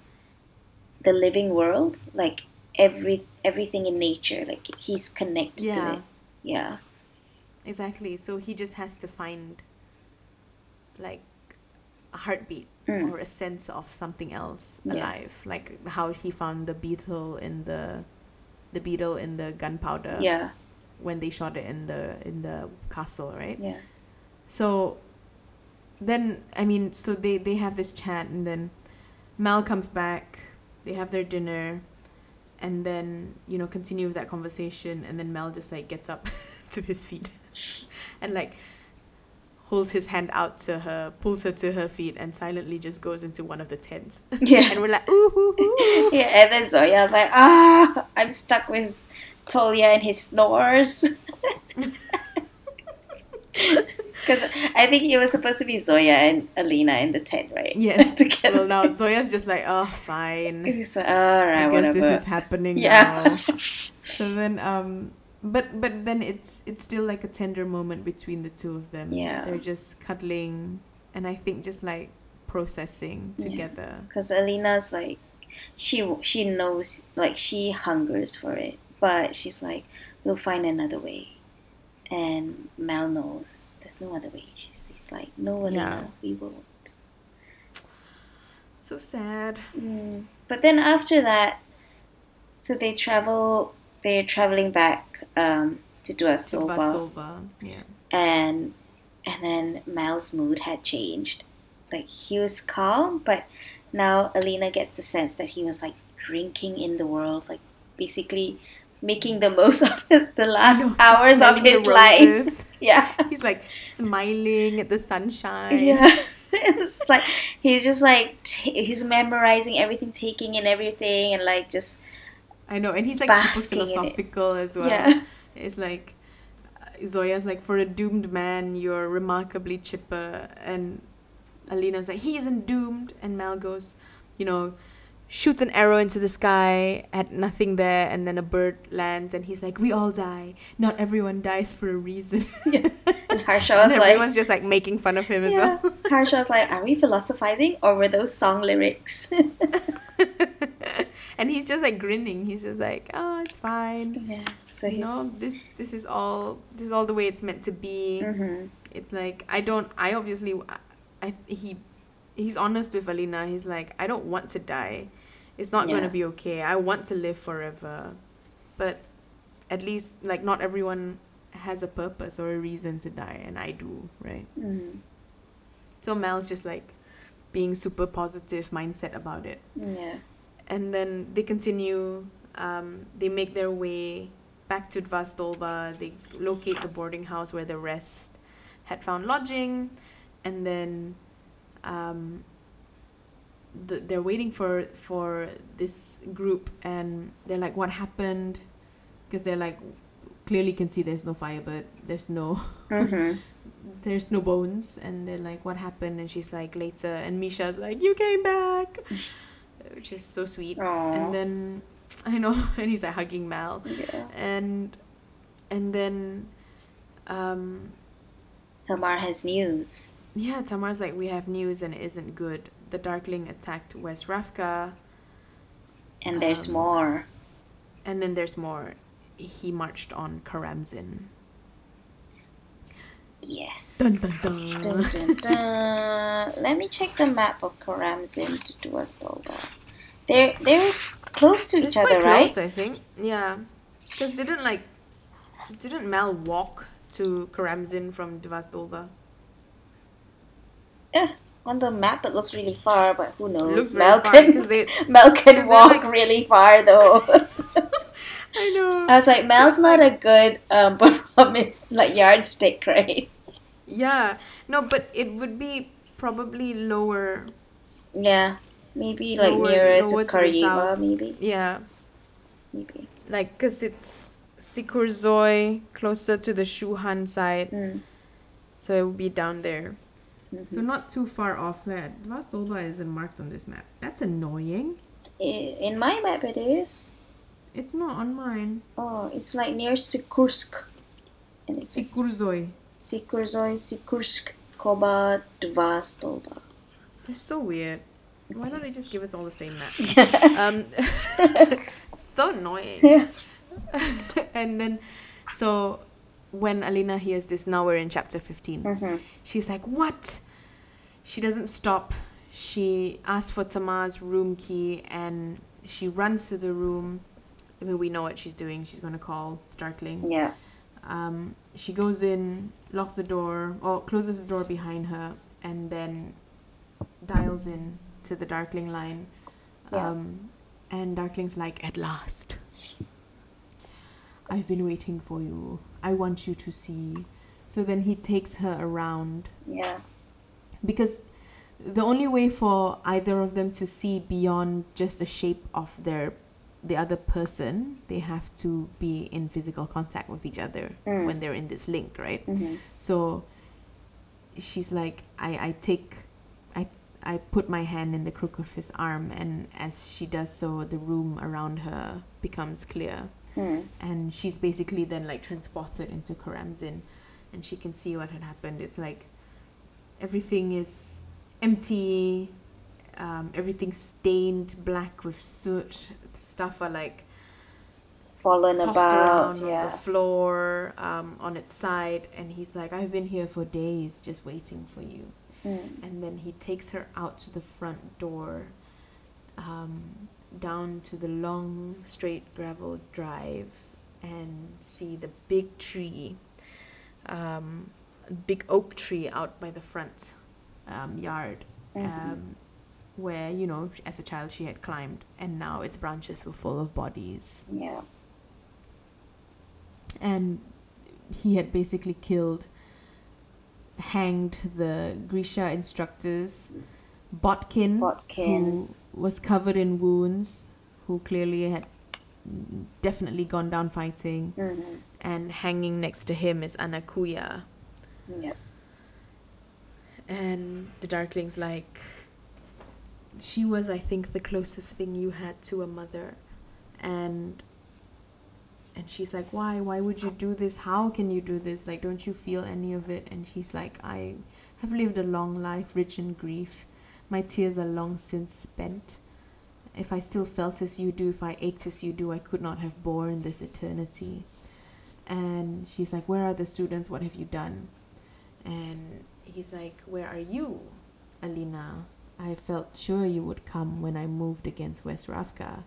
the living world, like every everything in nature. Like he's connected to it. Yeah. Exactly. So he just has to find like a heartbeat Mm. or a sense of something else Yeah. alive. Like how he found the beetle in the the beetle in the gunpowder Yeah. when they shot it in the in the castle, right? Yeah. So then I mean, so they they have this chat and then Mal comes back, they have their dinner and then, you know, continue with that conversation and then Mel just like gets up to his feet and like holds his hand out to her, pulls her to her feet and silently just goes into one of the tents. Yeah. and we're like, ooh, ooh, ooh. yeah, and then Zoya was like, ah, I'm stuck with Tolya and his snores. Because I think it was supposed to be Zoya and Alina in the tent, right? Yes. Together. well, now Zoya's just like, oh, fine. It's like, all right, I guess whatever. this is happening Yeah. now. so then, um, but but then it's it's still like a tender moment between the two of them. Yeah. they're just cuddling, and I think just like processing together. Because Alina's like, she she knows, like she hungers for it, but she's like, we'll find another way. And Mel knows there's no other way. She's, she's like, no, Alina, Yeah. we won't. So sad. Mm. But then after that, so they travel. They're traveling back um, to To Duastova, Bastova. Yeah. and and then Mal's mood had changed. Like he was calm, but now Alina gets the sense that he was like drinking in the world, like basically making the most of the last know, hours of his life. Yeah. He's like smiling at the sunshine. Yeah. it's like he's just like t- he's memorizing everything, taking in everything, and like just I know, and he's like Basking super philosophical as well. Yeah. It's like Zoya's like, for a doomed man, you're remarkably chipper, and Alina's like, he isn't doomed, and Mal goes, you know, shoots an arrow into the sky at nothing there, and then a bird lands, and he's like, we all die. Not everyone dies for a reason. yeah. And Harshaw and was like, everyone's just like making fun of him as well. Harshaw was like, are we philosophizing or were those song lyrics? and he's just like grinning. He's just like, oh, it's fine. yeah. So you know this this is all this is all the way it's meant to be. Hmm it's like i don't i obviously I, I he he's honest with alina. He's like i don't want to die. It's not gonna be okay. I want to live forever. But at least like not everyone has a purpose or a reason to die and i do right? Hmm so mel's just like being super positive mindset about it. Yeah. And then they continue um, they make their way back to Dva Stolba. They locate the boarding house where the rest had found lodging, and then um, the, they're waiting for for this group, and they're like, "What happened?" Because they're like, clearly can see there's no firebird. There's no Mm-hmm. there's no bones and they're like what happened and she's like later and misha's like you came back which is so sweet Aww. and then i know and he's like hugging mal yeah. and and then um Tamar has news. yeah tamar's like we have news and it isn't good the darkling attacked west Ravka And there's Um, more. and then there's more he marched on Keramzin Yes. dun dun dun, Dun, dun, dun. Let me check the map of Keramzin to Dva Stolba. They're they're close to it's each other, quite right? close i think yeah because didn't like didn't mal walk to Keramzin from Dva Stolba Yeah, on the map it looks really far, but who knows? Mel can, they Mel can walk like- really far though. i know I was like, Mel's not a good um like yardstick, right? Yeah. No but it would be probably lower. Yeah, maybe like Lower- nearer lower to to south. maybe, yeah. Maybe. like because it's sikurzoi closer to the Shu Han side. Mm. so it would be down there. Mhm. so not too far off. That Dva Stolba isn't marked on this map. That's annoying. In my map, it is. it's not on mine. Oh, it's like near Sikursk, and it's sikurzoi Sikurzoi, Sikursk, Koba, Dva Stolba. They're so weird. Why don't they just give us all the same map? Um, so annoying. and then, so when Alina hears this, now we're in chapter 15. Mhm. She's like, What? She doesn't stop. She asks for Tamar's room key and she runs to the room. I mean, we know what she's doing. She's going to call Starkling. Yeah. Um, she goes in, locks the door, or closes the door behind her, and then dials in to the Darkling line. Yeah. Um, and Darkling's like, At last. I've been waiting for you. I want you to see. So then he takes her around Yeah. because the only way for either of them to see beyond just the shape of their the other person they have to be in physical contact with each other Mm. when they're in this link right Mhm. so she's like i i take i i put my hand in the crook of his arm and as she does so the room around her becomes clear Mm. and she's basically then like transported into Keramzin and she can see what had happened. It's like everything is empty, um, everything's stained black with soot. Stuff are like Fallen tossed about. around on the floor, um, on its side, and he's like, I've been here for days just waiting for you. Mm. And then he takes her out to the front door, um, down to the long, straight gravel drive, and see the big tree, um, big oak tree out by the front um, yard, Mhm. Where, you know, as a child she had climbed, and now its branches were full of bodies. Yeah. And he had basically killed, hanged the Grisha instructors, Botkin, Botkin. who was covered in wounds, who clearly had definitely gone down fighting, Mhm. and hanging next to him is Ana Kuya. yeah. And the Darkling's like, she was, I think, the closest thing you had to a mother, and and she's like, why? Why would you do this? How can you do this? Like, don't you feel any of it? And she's like, I have lived a long life, rich in grief. My tears are long since spent. If I still felt as you do, if I ached as you do, I could not have borne this eternity. And she's like, Where are the students? What have you done? And he's like, Where are you, Alina? I felt sure you would come when I moved against West Ravka.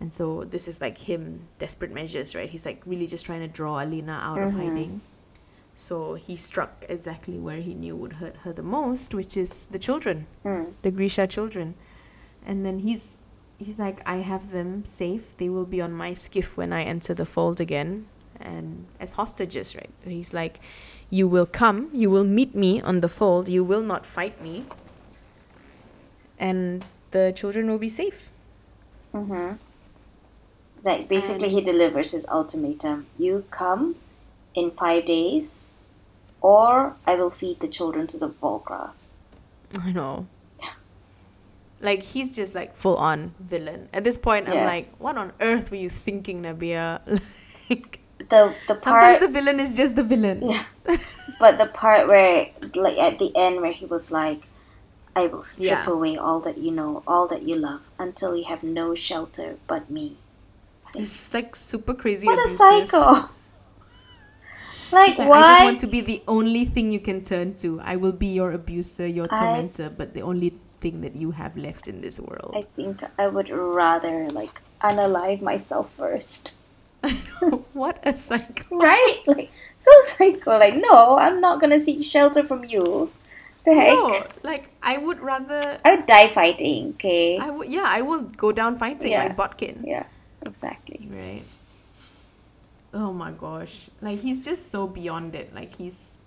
And so this is like him, desperate measures, right? He's like really just trying to draw Alina out of Mhm. hiding. So he struck exactly where he knew would hurt her the most, which is the children Mm. the Grisha children. And then he's he's like, I have them safe. They will be on my skiff when I enter the fold again, and as hostages, right? He's like, you will come, you will meet me on the fold. You will not fight me, and the children will be safe. Mm-hmm. Like basically, he delivers his ultimatum: you come in five days, or I will feed the children to the Volcra. I know. Like he's just like full on villain. At this point, I'm like, what on earth were you thinking, Nabia? like The the part sometimes the villain is just the villain. Yeah. But the part where, like, at the end, where he was like, I will strip Yeah. away all that you know, all that you love, until you have no shelter but me. It's like super crazy. What a abusive. psycho! like, like, why? I just want to be the only thing you can turn to. I will be your abuser, your I- tormentor, but the only thing that you have left in this world. I think I would rather, like, unalive myself first. what a psycho. Right? Like, so psycho. Like, no, I'm not gonna seek shelter from you. Heck? No, like I would rather. I would die fighting, okay? I would. Yeah, I will go down fighting Yeah. like Botkin. yeah, exactly. Right. Oh my gosh. Like he's just so beyond it. Like he's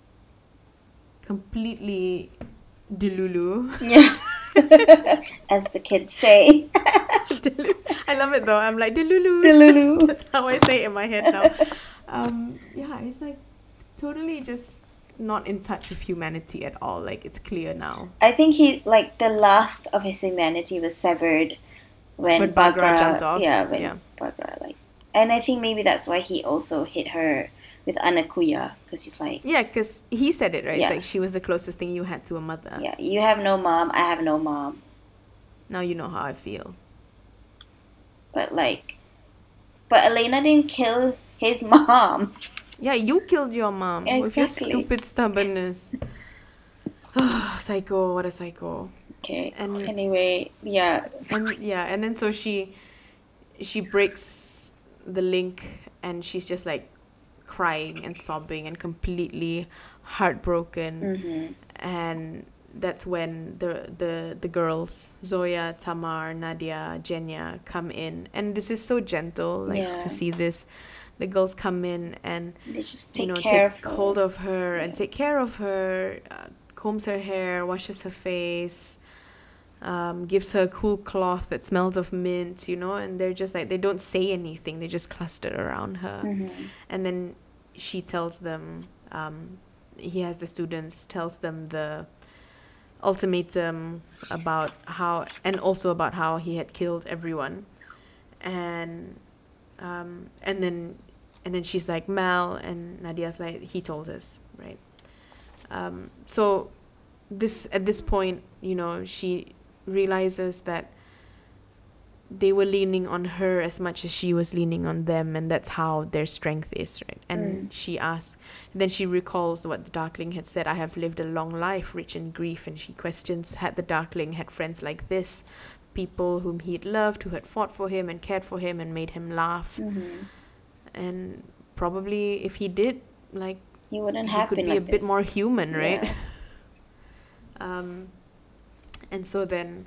completely delulu. Yeah. As the kids say. I love it though. I'm like delulu. Delulu. That's, that's how I say it in my head now. Um, yeah, he's like totally just not in touch with humanity at all. Like it's clear now. I think he like the last of his humanity was severed when When Baghra Baghra jumped off, Yeah, when yeah. Baghra like, and I think maybe that's why he also hit her with Ana Kuya because he's like, Yeah, because he said it right. Yeah. It's like she was the closest thing you had to a mother. yeah, you have no mom, I have no mom, Now you know how I feel. but like, but Elena didn't kill his mom. Yeah, you killed your mom with your stupid stubbornness. psycho, what a psycho. Okay. And- anyway, yeah, And yeah, and then so she she breaks the link and she's just like crying and sobbing and completely heartbroken. hmm And that's when the the the girls Zoya, Tamar, Nadia, Genya come in, and this is so gentle. Like Yeah. to see this, the girls come in and they just you take know care take of hold of her and take care of her, uh, combs her hair, washes her face. Um, gives her a cool cloth that smells of mint, you know, and they're just like they don't say anything; they just cluster around her Mhm. and then she tells them um, he has the students tells them the ultimatum about how and also about how he had killed everyone and um, and then and then she's like Mal and Nadia's like he told us right um, so this at this point you know she realizes that they were leaning on her as much as she was leaning on them and that's how their strength is right and Mm. she asks and then she recalls what the darkling had said i have lived a long life rich in grief and she questions had the darkling had friends like this people whom he'd loved who had fought for him and cared for him and made him laugh Mhm. And probably if he did like He wouldn't he could be like a bit more human right? Yeah. um, and so then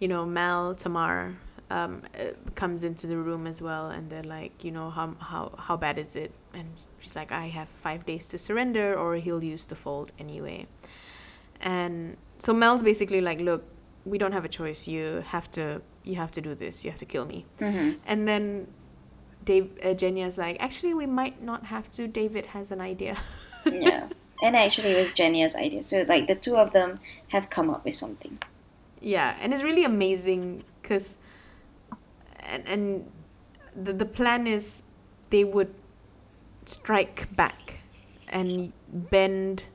you know Mal Tamar um, uh, comes into the room as well and they're like you know how how how bad is it? And she's like I have five days to surrender or he'll use the fold anyway. And so Mel's basically like look we don't have a choice. You have to you have to do this. You have to kill me. Mhm. and then Dave uh, Genya's like actually we might not have to David has an idea yeah. And actually, it was Genya's idea. So, like, the two of them have come up with something. Yeah, and it's really amazing because, and and the the plan is they would strike back and bend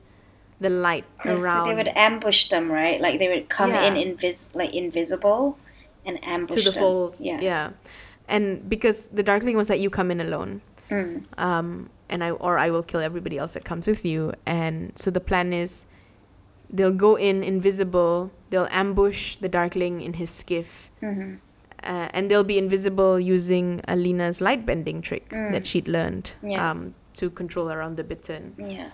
the light around they would ambush them, right? Like, they would come in invis- like invisible and ambush to the them. fold. Yeah. yeah, and because the darkling was that you come in alone, Mm. um, and I or I will kill everybody else that comes with you. And so the plan is, they'll go in invisible. They'll ambush the darkling in his skiff. hmm uh, and they'll be invisible using Alina's light bending trick Mm. that she'd learned Yeah. um, to control around the bittern. Yeah.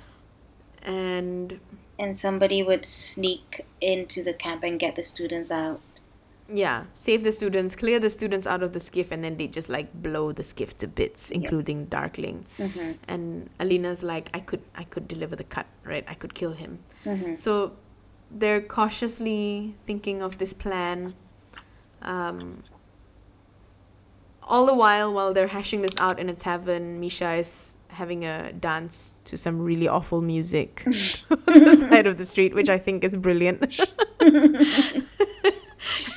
And And somebody would sneak into the camp and get the students out. Yeah, save the students, clear the students out of the skiff, and then they just like blow the skiff to bits, including Darkling. Mm-hmm. And Alina's like, I could, I could deliver the cut, right? I could kill him. Mm-hmm. So they're cautiously thinking of this plan. Um, all the while, while they're hashing this out in a tavern, Misha is having a dance to some really awful music on the side of the street, which I think is brilliant.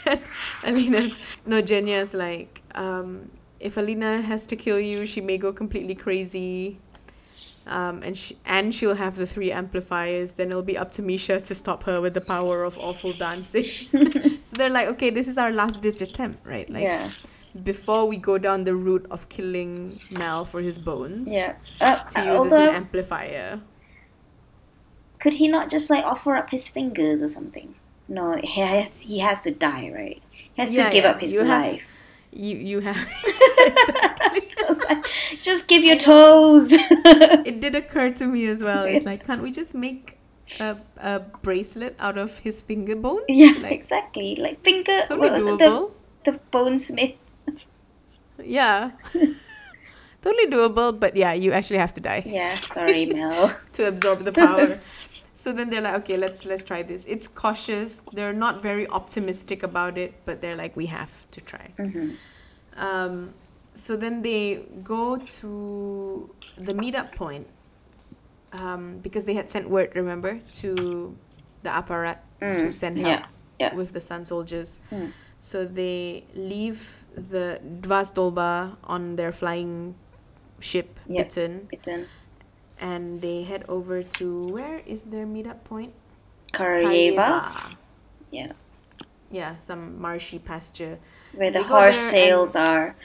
Alina's no Genya's like, um, if Alina has to kill you, she may go completely crazy. Um, and she, and she'll have the three amplifiers. Then it'll be up to Misha to stop her with the power of awful dancing. so they're like, okay, this is our last ditch attempt, right? Like yeah. before we go down the route of killing Mal for his bones, Yeah. Uh, to use as an amplifier. could he not just like offer up his fingers or something? No, he has, he has to die, right? He has Yeah, to give yeah, up his you have- life. You you have. Like, just give your toes. it did occur to me as well. It's like, can't we just make a, a bracelet out of his finger bones? yeah, Like, exactly. Like finger. totally what was it? The, doable. the bone smith. Yeah. totally doable, but yeah, you actually have to die Yeah, sorry, Mel. to absorb the power. So then they're like, okay, let's let's try this. It's cautious. They're not very optimistic about it, but they're like, we have to try. hmm Um, so then they go to the meetup point um, because they had sent word, remember, to the apparat to Mm, send yeah, help yeah. with the Sun soldiers. Mm. So they leave the Dva Stolba on their flying ship. Bittern, Bittern. And they head over to where is their meetup point? Caryeva. Yeah. Yeah, some marshy pasture. Where the They horse sales are.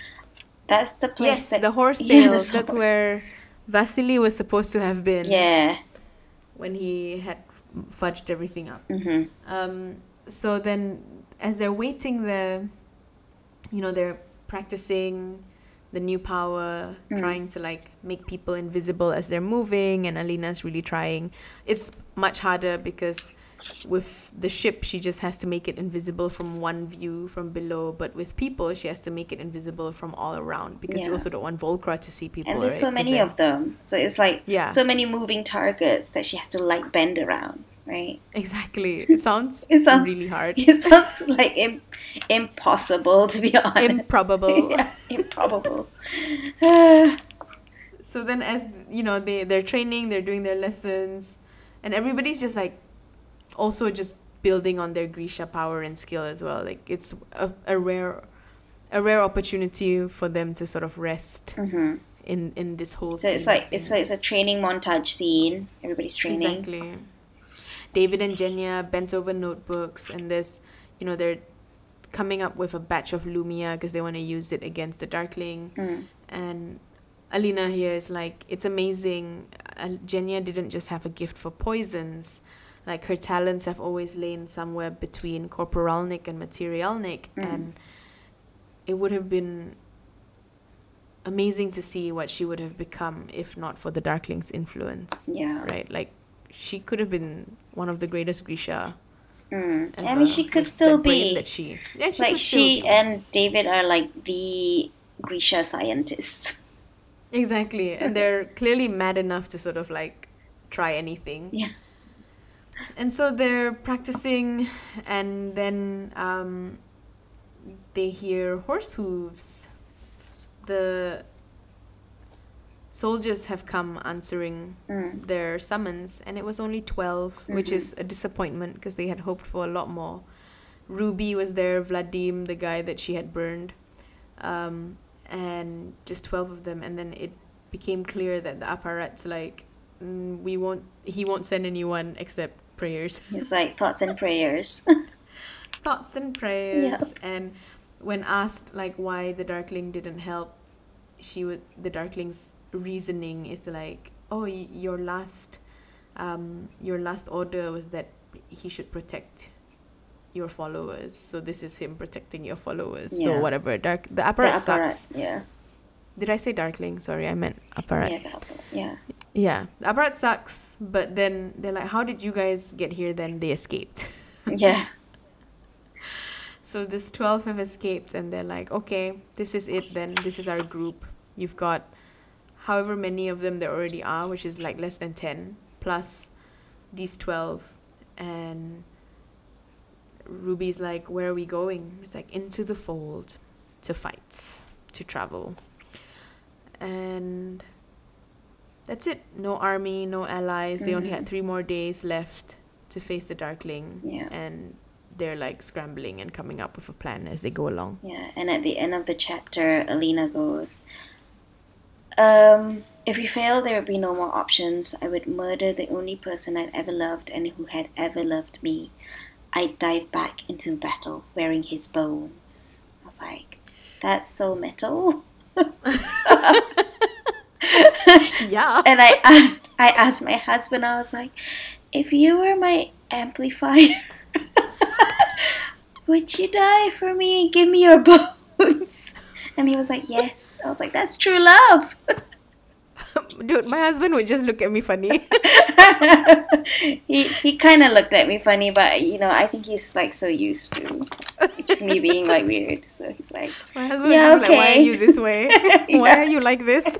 That's the place Yes, that. the horse Yeah, sales. That's horse. where Vasily was supposed to have been Yeah. when he had fudged everything up. Mm-hmm. Um, so then, as they're waiting there, you know, they're practicing the new power, Mm. trying to like make people invisible as they're moving, and Alina's really trying. It's much harder because with the ship, she just has to make it invisible from one view from below, but with people, she has to make it invisible from all around because you also don't want Volcra to see people. And there's right? so many of them. So it's like Yeah. so many moving targets that she has to like bend around, right? Exactly. It sounds, It sounds- really hard. It sounds like Im- impossible to be honest. Improbable. yeah, improbable. So then as you know they they're training they're doing their lessons and everybody's just like also just building on their grisha power and skill as well like it's a, a rare a rare opportunity for them to sort of rest mhm. in in this whole So it's like it's like it's a training montage scene. Everybody's training. exactly david and Genya bent over notebooks and this, you know they're coming up with a batch of lumiya because they want to use it against the darkling Mm. and Alina here is like it's amazing. Uh, Genya didn't just have a gift for poisons, like her talents have always lain somewhere between corporalnik and materialnik, Mm. and it would have been amazing to see what she would have become if not for the Darkling's influence. Yeah. Right, like she could have been one of the greatest Grisha. Mm. I mean, she could still be that she, yeah, she like still she and David are like the Grisha scientists. Exactly. And they're clearly mad enough to sort of like try anything. Yeah. And so they're practicing, and then um, they hear horse hooves. The soldiers have come answering Mm. their summons, and it was only 12, which Mhm. is a disappointment because they had hoped for a lot more. Ruby was there, Vladim, the guy that she had burned, um, and just 12 of them. And then it became clear that the apparat's like, mm, we won't, he won't send anyone except prayers. It's like thoughts and prayers. Thoughts and prayers. And when asked like why the Darkling didn't help, she would, the Darkling's reasoning is like, oh, your last, um, your last order was that he should protect your followers. So this is him protecting your followers. So whatever. Dark the apparat sucks. Yeah. Did I say Darkling? Sorry, I meant apparat. Yeah. Yeah. Yeah, the apparat sucks. But then they're like, how did you guys get here? Then they escaped. Yeah. So this 12 have escaped and they're like, okay, this is it then. This is our group. You've got however many of them there already are, which is like less than 10, plus these 12. And Ruby's like, where are we going? It's like, into the fold to fight, to travel. And that's it. No army, no allies. They only had Mhm. three more days left to face the Darkling. Yeah. And they're like scrambling and coming up with a plan as they go along. Yeah, and at the end of the chapter, Alina goes, um, if we fail, there would be no more options. I would murder the only person I'd ever loved and who had ever loved me. I'd dive back into battle wearing his bones. I was like, that's so metal. Yeah. and I asked, I asked my husband, I was like, if you were my amplifier, would you die for me and give me your bones? And he was like, yes. I was like, that's true love. Dude, my husband would just look at me funny. he he kind of looked at me funny, but you know, I think he's like so used to just me being like weird. So he's like, My husband Yeah, would just like, why are okay. you this way? why are you like this?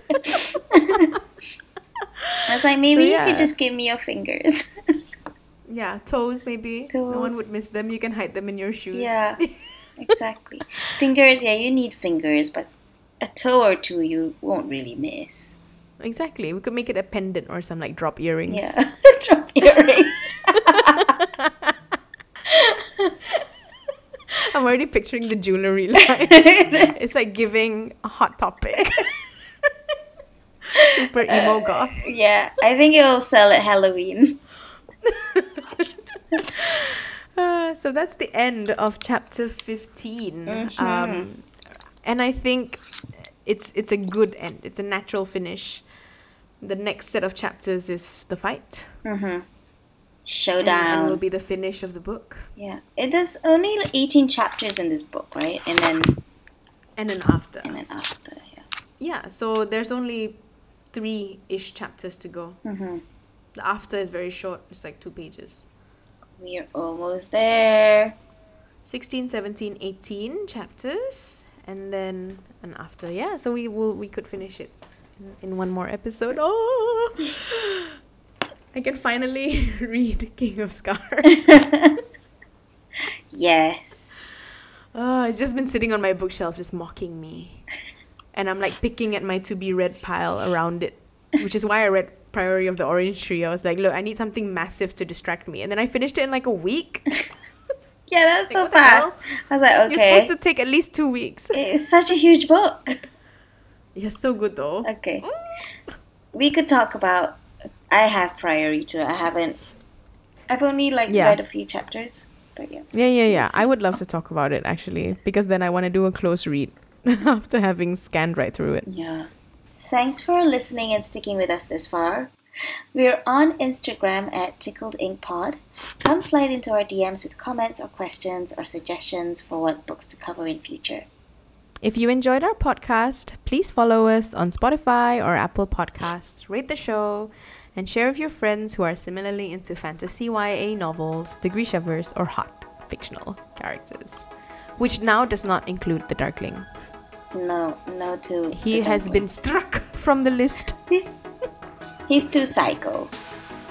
I was like, maybe you yeah. could just give me your fingers. yeah, toes maybe. No one would miss them. You can hide them in your shoes. yeah, exactly. Fingers, yeah, you need fingers, but a toe or two you won't really miss. exactly. We could make it a pendant or some like drop earrings. Yeah, drop earrings. I'm already picturing the jewelry line. it's like giving a hot topic. Super emo goth. yeah, I think it will sell at Halloween. Uh, so that's the end of chapter 15 Mhm. um, and i think it's it's a good end it's a natural finish the next set of chapters is the fight Mm-hmm. Showdown. and will be the finish of the book Yeah, it there's only 18 chapters in this book, right? And then and then after and then after, yeah. yeah so there's only three-ish chapters to go Mm-hmm. the after is very short it's like two pages We're almost there. 16 17 18 chapters and then and after. Yeah so we will we could finish it in, in one more episode. Oh! I can finally read king of scars. Yes. oh it's just been sitting on my bookshelf just mocking me. And i'm like picking at my to be read pile around it which is why i read Priory of the Orange Tree i was like look i need something massive to distract me and then i finished it in like a week Yeah, that's so fast. I was like, okay. you're supposed to take at least two weeks It's such a huge book. yeah so good though Okay. Mm. We could talk about I have Priory to it. I haven't I've only like Yeah. read a few chapters. But yeah. Yeah, yeah, yeah. I would love to talk about it actually because then I want to do a close read after having scanned right through it. Yeah. Thanks for listening and sticking with us this far. We're on Instagram at Tickled Ink Pod. Come slide into our DMs with comments or questions or suggestions for what books to cover in future. If you enjoyed our podcast, please follow us on Spotify or Apple Podcasts, rate the show, and share with your friends who are similarly into fantasy YA novels, degree shovers, or hot fictional characters. Which now does not include the Darkling. No, no to He has been struck from the list. He's, he's too psycho.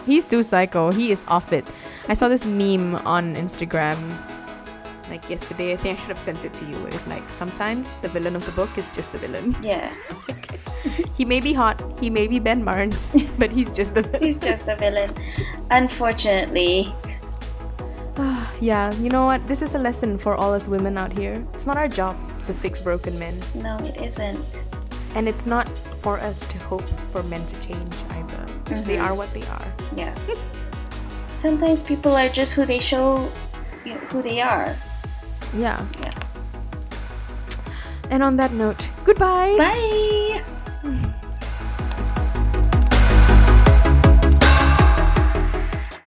He's too psycho. He is off it. I saw this meme on Instagram like yesterday. I think I should have sent it to you. It's like sometimes the villain of the book is just the villain. Yeah. He may be hot, he may be Ben Barnes, but he's just the villain. He's just a villain. Unfortunately. yeah, you know what? This is a lesson for all us women out here. It's not our job to fix broken men, No, it isn't. and it's not for us to hope for men to change either. They Mhm. are what they are. Yeah. Sometimes people are just who they show you know, who they are. Yeah. Yeah. And on that note, goodbye. Bye.